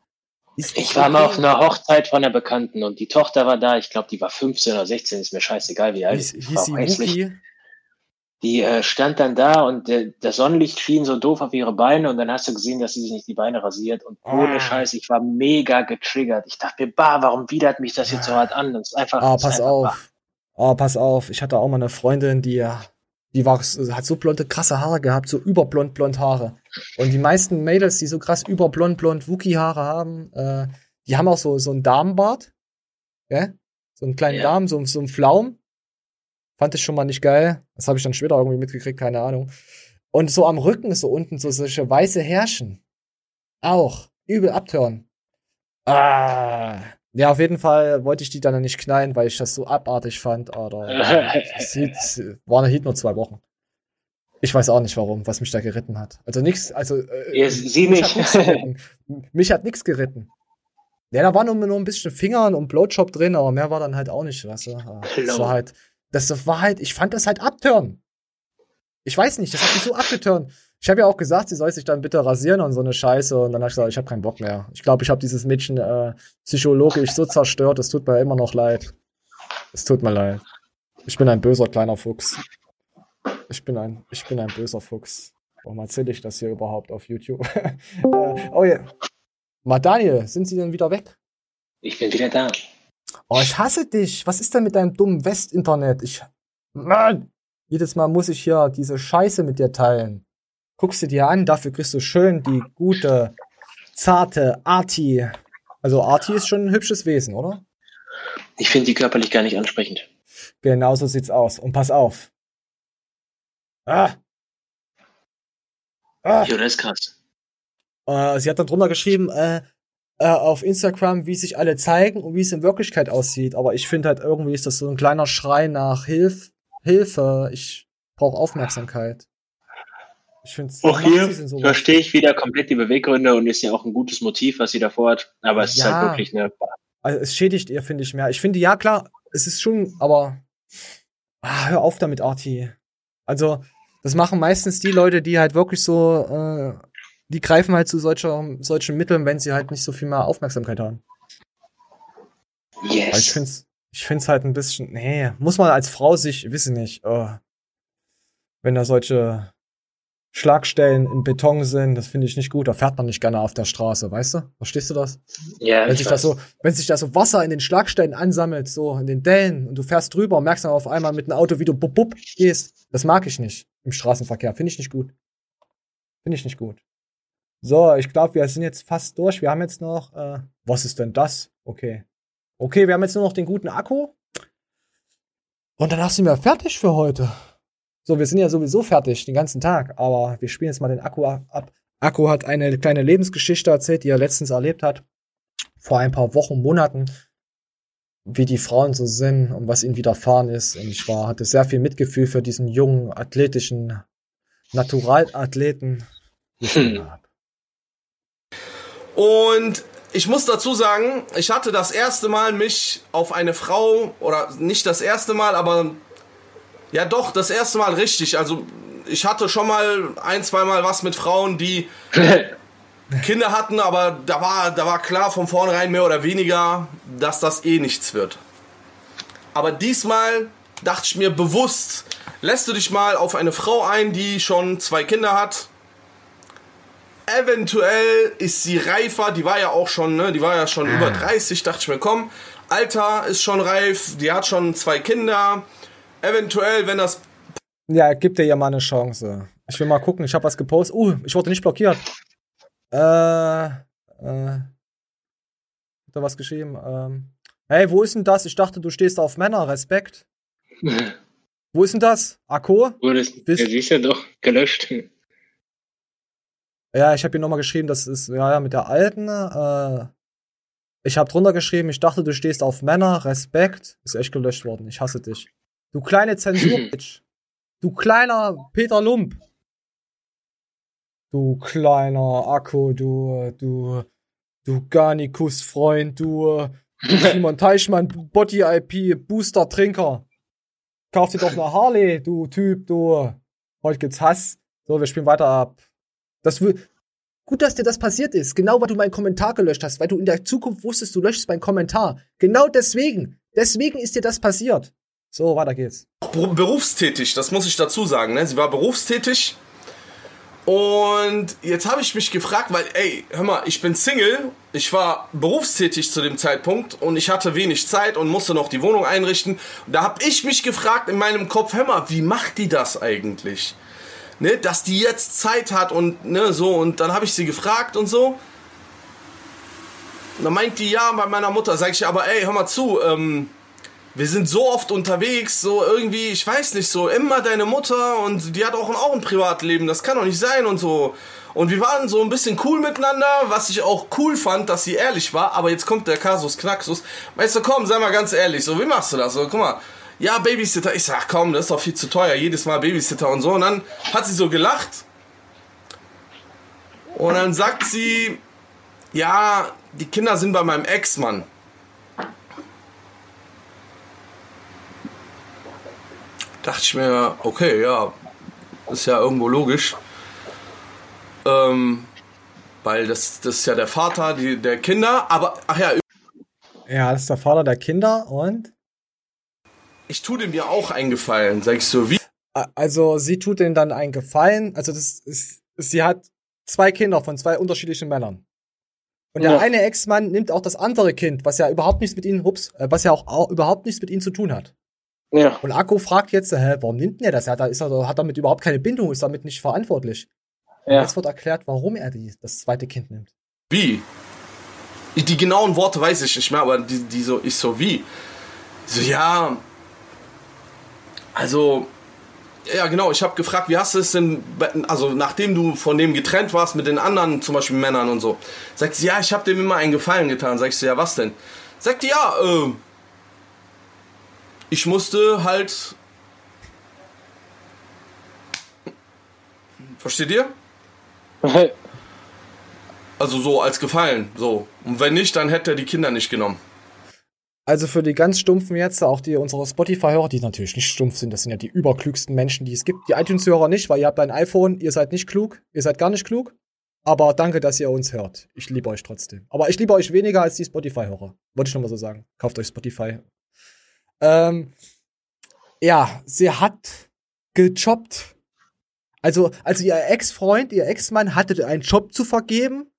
S1: Ist
S2: Ich war mal auf einer Hochzeit von einer Bekannten und die Tochter war da. Ich glaube, die war 15 oder 16, ist mir scheißegal, wie alt. Die war
S1: sie
S2: hässlich. Die äh, stand dann da und äh, das Sonnenlicht schien so doof auf ihre Beine und dann hast du gesehen, dass sie sich nicht die Beine rasiert und ohne
S1: Ah.
S2: Scheiß, ich war mega getriggert. Ich dachte mir, bah, warum widert mich das jetzt so hart an? Das ist einfach,
S1: Ah, pass
S2: einfach bah.
S1: auf. Ah, pass auf. Ich hatte auch mal eine Freundin, die, die war, hat so blonde, krasse Haare gehabt, so überblond, blond Haare. Und die meisten Mädels, die so krass überblond, blond Wookie-Haare haben, äh, die haben auch so, so einen Damenbart. Gell? So einen kleinen
S2: Ja.
S1: Damen, so, so einen Pflaum. Fand ich schon mal nicht geil. Das habe ich dann später irgendwie mitgekriegt, keine Ahnung. Und so am Rücken ist so unten so solche weiße Härchen. Auch. Übel abtören. Ah. Ja, auf jeden Fall wollte ich die dann nicht knallen, weil ich das so abartig fand. Oder es hielt, war hielt nur zwei Wochen. Ich weiß auch nicht warum, was mich da geritten hat. Also nichts, also äh,
S2: Ja, sie
S1: mich
S2: nicht.
S1: Hat geritten. mich hat nichts geritten. Ja, da war nur, nur ein bisschen Fingern und Blowjob drin, aber mehr war dann halt auch nicht, weißt du. Ah, Das war halt, das war halt, ich fand das halt abtören. Ich weiß nicht, das hat mich so abgetören. Ich habe ja auch gesagt, sie soll sich dann bitte rasieren und so eine Scheiße. Und dann habe ich gesagt, ich habe keinen Bock mehr. Ich glaube, ich habe dieses Mädchen äh, psychologisch so zerstört. Es tut mir immer noch leid. Es tut mir leid. Ich bin ein böser kleiner Fuchs. Ich bin ein, ich bin ein böser Fuchs. Warum erzähle ich das hier überhaupt auf YouTube? äh, oh ja. Mal Daniel, sind Sie denn wieder weg?
S2: Ich bin wieder da.
S1: Oh, ich hasse dich. Was ist denn mit deinem dummen West-Internet? Ich. Mann! Jedes Mal muss ich hier diese Scheiße mit dir teilen. Guckst du dir an, dafür kriegst du schön die gute, zarte Arti. Also Arti ist schon ein hübsches Wesen, oder?
S2: Ich finde die körperlich gar nicht ansprechend.
S1: Genau so sieht's aus. Und pass auf. Ah. Ah.
S2: Jo, das ist krass.
S1: Äh, sie hat dann drunter geschrieben, äh, äh, auf Instagram, wie sich alle zeigen und wie es in Wirklichkeit aussieht. Aber ich finde halt irgendwie ist das so ein kleiner Schrei nach Hilf Hilfe. Ich brauche Aufmerksamkeit. Ich finde es
S2: Auch hier verstehe ich wieder komplett die Beweggründe und ist ja auch ein gutes Motiv, was sie davor hat. Aber es ist
S1: Ja.
S2: halt wirklich eine.
S1: Also es schädigt ihr, finde ich, mehr. Ich finde, ja, klar, es ist schon, aber ah, hör auf damit, Arti. Also, das machen meistens die Leute, die halt wirklich so, äh, die greifen halt zu solcher, solchen Mitteln, wenn sie halt nicht so viel mehr Aufmerksamkeit haben.
S2: Yes.
S1: Weil ich find's, ich find's halt ein bisschen, nee, muss man als Frau sich, wissen nicht, äh, wenn da solche Schlagstellen in Beton sind, das finde ich nicht gut. Da fährt man nicht gerne auf der Straße, weißt du? Verstehst du das?
S2: Ja,
S1: wenn
S2: ich
S1: sich da
S2: weiß.
S1: so, wenn sich da so Wasser in den Schlagstellen ansammelt, so in den Dellen und du fährst drüber und merkst dann auf einmal mit einem Auto, wie du bub, bub gehst, das mag ich nicht im Straßenverkehr. Finde ich nicht gut. Finde ich nicht gut. So, ich glaube, wir sind jetzt fast durch. Wir haben jetzt noch, äh, was ist denn das? Okay. Okay, wir haben jetzt nur noch den guten Akku. Und danach sind wir fertig für heute. So, wir sind ja sowieso fertig den ganzen Tag, aber wir spielen jetzt mal den Akku ab. Akku hat eine kleine Lebensgeschichte erzählt, die er letztens erlebt hat. Vor ein paar Wochen, Monaten. Wie die Frauen so sind und was ihnen widerfahren ist. Und ich war, hatte sehr viel Mitgefühl für diesen jungen, athletischen Naturalathleten.
S3: Und ich muss dazu sagen, ich hatte das erste Mal mich auf eine Frau, oder nicht das erste Mal, aber ja doch, das erste Mal richtig. Also ich hatte schon mal ein, zwei Mal was mit Frauen, die Kinder hatten, aber da war, da war klar von vornherein mehr oder weniger, dass das eh nichts wird. Aber diesmal dachte ich mir bewusst, lässt du dich mal auf eine Frau ein, die schon zwei Kinder hat. Eventuell ist sie reifer, die war ja auch schon, ne, die war ja schon über 30, dachte ich mir, komm, Alter ist schon reif, die hat schon zwei Kinder. Eventuell, wenn das
S1: Ja, gib dir ja mal eine Chance. Ich will mal gucken, ich habe was gepostet. Uh, ich wurde nicht blockiert. Äh, äh. Hat da was geschrieben? Ähm. Hey, wo ist denn das? Ich dachte, du stehst auf Männer. Respekt. Wo ist denn das? Akko?
S2: Wurde es, ja, sie ist ja doch gelöscht.
S1: Ja, ich habe hier nochmal geschrieben, das ist, ja, ja, mit der alten. Äh, ich habe drunter geschrieben, ich dachte, du stehst auf Männer. Respekt. Ist echt gelöscht worden. Ich hasse dich. Du kleine Zensur-Bitch. Du kleiner Peter Lump. Du kleiner Akku, du, du, du Garnikus-Freund, du, du Simon Teichmann, Body-IP, Booster-Trinker. Kauf dir doch eine Harley, du Typ, du. Heute gibt's Hass. So, wir spielen weiter ab. Das will, gut, dass dir das passiert ist. Genau, weil du meinen Kommentar gelöscht hast, weil du in der Zukunft wusstest, du löschst meinen Kommentar. Genau deswegen. Deswegen ist dir das passiert. So, weiter geht's.
S3: Ber- berufstätig, das muss ich dazu sagen. Ne? Sie war berufstätig. Und jetzt habe ich mich gefragt, weil, ey, hör mal, ich bin Single, ich war berufstätig zu dem Zeitpunkt und ich hatte wenig Zeit und musste noch die Wohnung einrichten. Und da habe ich mich gefragt in meinem Kopf, hör mal, wie macht die das eigentlich? Ne, dass die jetzt Zeit hat und ne, so. Und dann habe ich sie gefragt und so. Und dann meint die, ja, bei meiner Mutter. Sag ich, aber ey, hör mal zu, ähm, wir sind so oft unterwegs, so irgendwie, ich weiß nicht, so immer deine Mutter und die hat auch ein, auch ein Privatleben, das kann doch nicht sein und so. Und wir waren so ein bisschen cool miteinander, was ich auch cool fand, dass sie ehrlich war, aber jetzt kommt der Kasus Knaxus. Weißt du, komm, sei mal ganz ehrlich, so, wie machst du das? So, guck mal, ja, Babysitter, ich sag, komm, das ist doch viel zu teuer, jedes Mal Babysitter und so. Und dann hat sie so gelacht und dann sagt sie, ja, die Kinder sind bei meinem Ex-Mann. Dachte ich mir, okay, ja, ist ja irgendwo logisch. Ähm, weil das, das ist ja der Vater die, der Kinder, aber, ach ja,
S1: Ja, das ist der Vater der Kinder und?
S3: ich tue dem ja auch einen Gefallen, sag ich so, wie?
S1: Also, sie tut denen dann einen Gefallen. Also, das ist, sie hat zwei Kinder von zwei unterschiedlichen Männern. Und der
S2: Ja.
S1: eine Ex-Mann nimmt auch das andere Kind, was ja überhaupt nichts mit ihnen, hups, äh, was ja auch, auch überhaupt nichts mit ihnen zu tun hat.
S2: Ja.
S1: Und Akku fragt jetzt, hä, warum nimmt denn er das? Er hat, da- ist er, hat damit überhaupt keine Bindung, ist damit nicht verantwortlich.
S2: Ja.
S1: Jetzt wird erklärt, warum er die, das zweite Kind nimmt.
S3: Wie? Die genauen Worte weiß ich nicht mehr, aber die, die so, ich so, wie? So, ja, also, ja genau, ich habe gefragt, wie hast du es denn, also nachdem du von dem getrennt warst mit den anderen, zum Beispiel Männern und so, sagt sie, ja, ich habe dem immer einen Gefallen getan. Sag ich so, ja, was denn? Sagt die, ja, äh, ich musste halt
S26: Versteht ihr? Also so als Gefallen, so. Und wenn nicht, dann hätte er die Kinder nicht genommen.
S1: Also für die ganz Stumpfen jetzt, auch die unsere Spotify-Hörer, die natürlich nicht stumpf sind, das sind ja die überklügsten Menschen, die es gibt. Die iTunes-Hörer nicht, weil ihr habt ein iPhone, ihr seid nicht klug, ihr seid gar nicht klug. Aber danke, dass ihr uns hört. Ich liebe euch trotzdem. Aber ich liebe euch weniger als die Spotify-Hörer. Wollte ich noch mal so sagen. Kauft euch Spotify. Ähm, ja, sie hat gejobbt. Also, also ihr Ex-Freund, ihr Ex-Mann hatte einen Job zu vergeben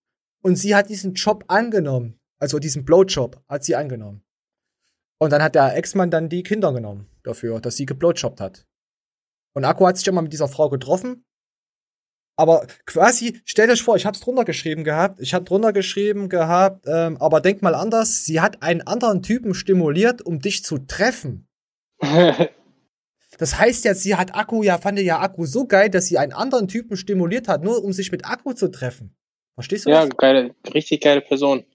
S1: und sie hat diesen Job angenommen. Also diesen Blowjob hat sie angenommen. Und dann hat der Ex-Mann dann die Kinder genommen dafür, dass sie geblowjobbt hat. Und Akku hat sich immer mit dieser Frau getroffen. Aber quasi, stellt euch vor, ich hab's drunter geschrieben gehabt, ich hab drunter geschrieben gehabt, ähm, aber denk mal anders, sie hat einen anderen Typen stimuliert, um dich zu treffen. Das heißt ja, sie hat Akku, ja, fand ja Akku so geil, dass sie einen anderen Typen stimuliert hat, nur um sich mit Akku zu treffen. Verstehst du
S2: Ja,
S1: das?
S2: geile, richtig geile Person.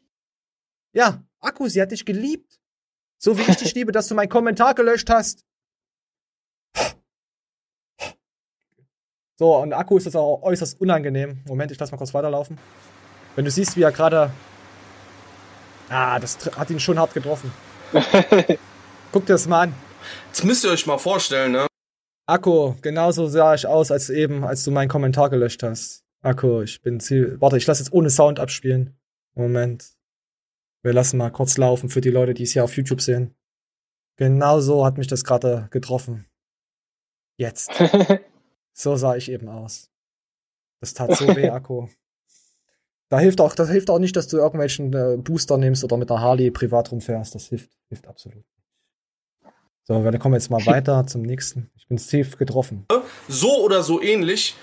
S1: Ja, Akku, sie hat dich geliebt. So wie ich dich liebe, dass du meinen Kommentar gelöscht hast. So, und Akku ist das auch äußerst unangenehm. Moment, ich lass mal kurz weiterlaufen. Wenn du siehst, wie er gerade. Ah, das hat ihn schon hart getroffen. Guck dir das mal an.
S26: Jetzt müsst ihr euch mal vorstellen, ne?
S1: Akku, genauso sah ich aus, als eben, als du meinen Kommentar gelöscht hast. Akku, ich bin ziel. Warte, ich lass jetzt ohne Sound abspielen. Moment. Wir lassen mal kurz laufen für die Leute, die es hier auf YouTube sehen. Genauso hat mich das gerade getroffen. Jetzt. so sah ich eben aus. Das tat so weh, Akku. Da hilft auch, das hilft auch nicht, dass du irgendwelchen äh, Booster nimmst oder mit einer Harley privat rumfährst. Das hilft, hilft absolut. So, wir kommen jetzt mal weiter zum nächsten. Ich bin tief getroffen.
S26: so oder so ähnlich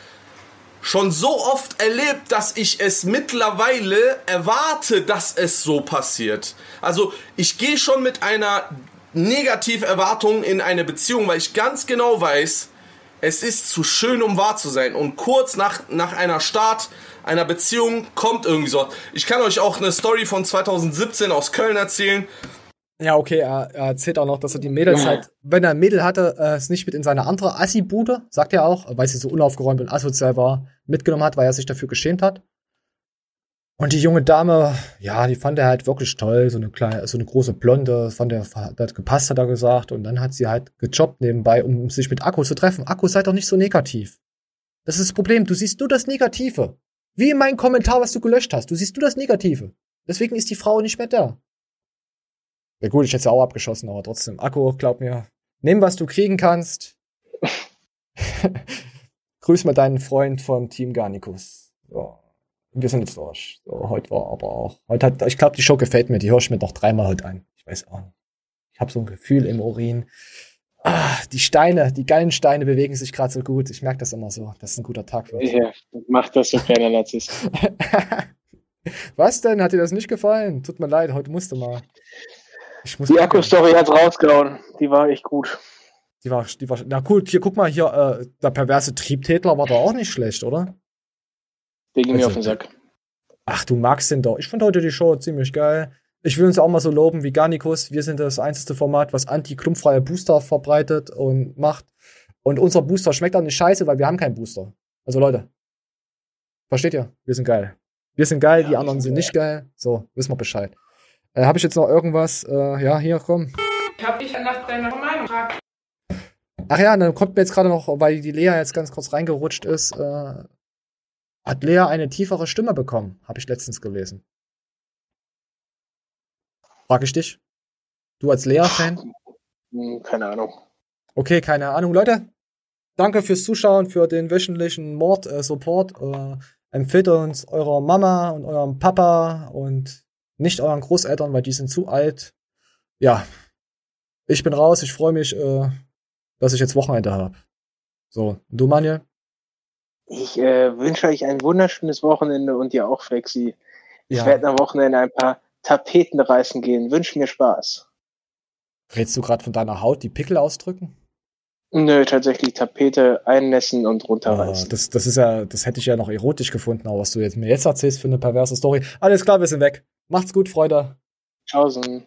S26: schon so oft erlebt, dass ich es mittlerweile erwarte, dass es so passiert. Also ich gehe schon mit einer Negativerwartung in eine Beziehung, weil ich ganz genau weiß, es ist zu schön, um wahr zu sein. Und kurz nach, nach einer Start einer Beziehung kommt irgendwie so. Ich kann euch auch eine Story von 2017 aus Köln erzählen.
S1: Ja, okay, er, er erzählt auch noch, dass er die Mädels halt, wenn er ein Mädel hatte, äh, es nicht mit in seine andere Assi-Bude, sagt er auch, weil sie so unaufgeräumt und asozial war, mitgenommen hat, weil er sich dafür geschämt hat. Und die junge Dame, ja, die fand er halt wirklich toll, so eine kleine, so eine große Blonde, fand er, hat gepasst, hat er gesagt. Und dann hat sie halt gejobbt nebenbei, um sich mit Akku zu treffen. Akku, sei doch nicht so negativ. Das ist das Problem, du siehst nur das Negative. Wie in meinem Kommentar, was du gelöscht hast. Du siehst nur das Negative. Deswegen ist die Frau nicht mehr da. Ja gut, ich hätte sie auch abgeschossen, aber trotzdem. Akku, glaub mir. Nimm, was du kriegen kannst. Grüß mal deinen Freund vom Team Garnicus. So. Wir sind jetzt durch. So, heute war aber auch. Heute hat, ich glaube, die Show gefällt mir. Die höre ich mir noch dreimal heute an. Ich weiß auch nicht. Ich habe so ein Gefühl im Urin. Ah, die Steine, die geilen Steine bewegen sich gerade so gut. Ich merke das immer so, dass es ein guter Tag wird.
S2: Ja, mach das so kleiner Narzisst.
S1: Was denn? Hat dir das nicht gefallen? Tut mir leid, heute musste mal. Ich muss
S2: Die Akku-Story hat's rausgehauen. Die war echt gut.
S1: Die war, die war, na gut, hier guck mal, hier, äh, der perverse Triebtätler war doch auch nicht schlecht, oder?
S2: Der ging mir
S1: Also,
S2: auf den Sack.
S1: Ach, du magst den doch. Ich fand heute die Show ziemlich geil. Ich will uns auch mal so loben wie Garnicus. Wir sind das einzige Format, was anti-klumpfreie Booster verbreitet und macht. Und unser Booster schmeckt auch nicht scheiße, weil wir haben keinen Booster. Also Leute, versteht ihr? Wir sind geil. Wir sind geil, die anderen sind nicht geil. So, wissen wir Bescheid. Äh, Habe ich jetzt noch irgendwas? Äh, ja, hier, komm.
S17: Ich habe dich nach deiner Meinung gefragt.
S1: Ach ja, dann kommt mir jetzt gerade noch, weil die Lea jetzt ganz kurz reingerutscht ist, äh, hat Lea eine tiefere Stimme bekommen, habe ich letztens gelesen. Frag ich dich. Du als Lea-Fan?
S2: Hm, Keine Ahnung.
S1: Okay, keine Ahnung. Leute, danke fürs Zuschauen, für den wöchentlichen Mord-Support. Äh, empfehlt uns eurer Mama und eurem Papa und nicht euren Großeltern, weil die sind zu alt. Ja, ich bin raus. Ich freue mich, äh, dass ich jetzt Wochenende habe. So, du, Manuel?
S2: Ich äh, wünsche euch ein wunderschönes Wochenende und dir auch, Flexi. Ich
S1: Ja.
S2: werde am Wochenende ein paar Tapeten reißen gehen. Wünsch mir Spaß.
S1: Redst du gerade von deiner Haut, die Pickel ausdrücken?
S2: Nö, tatsächlich Tapete einnässen und runterreißen.
S1: das, das ist ja, das hätte ich ja noch erotisch gefunden, aber was du jetzt mir jetzt erzählst für eine perverse Story. Alles klar, wir sind weg. Macht's gut, Freunde.
S2: Tschaußen.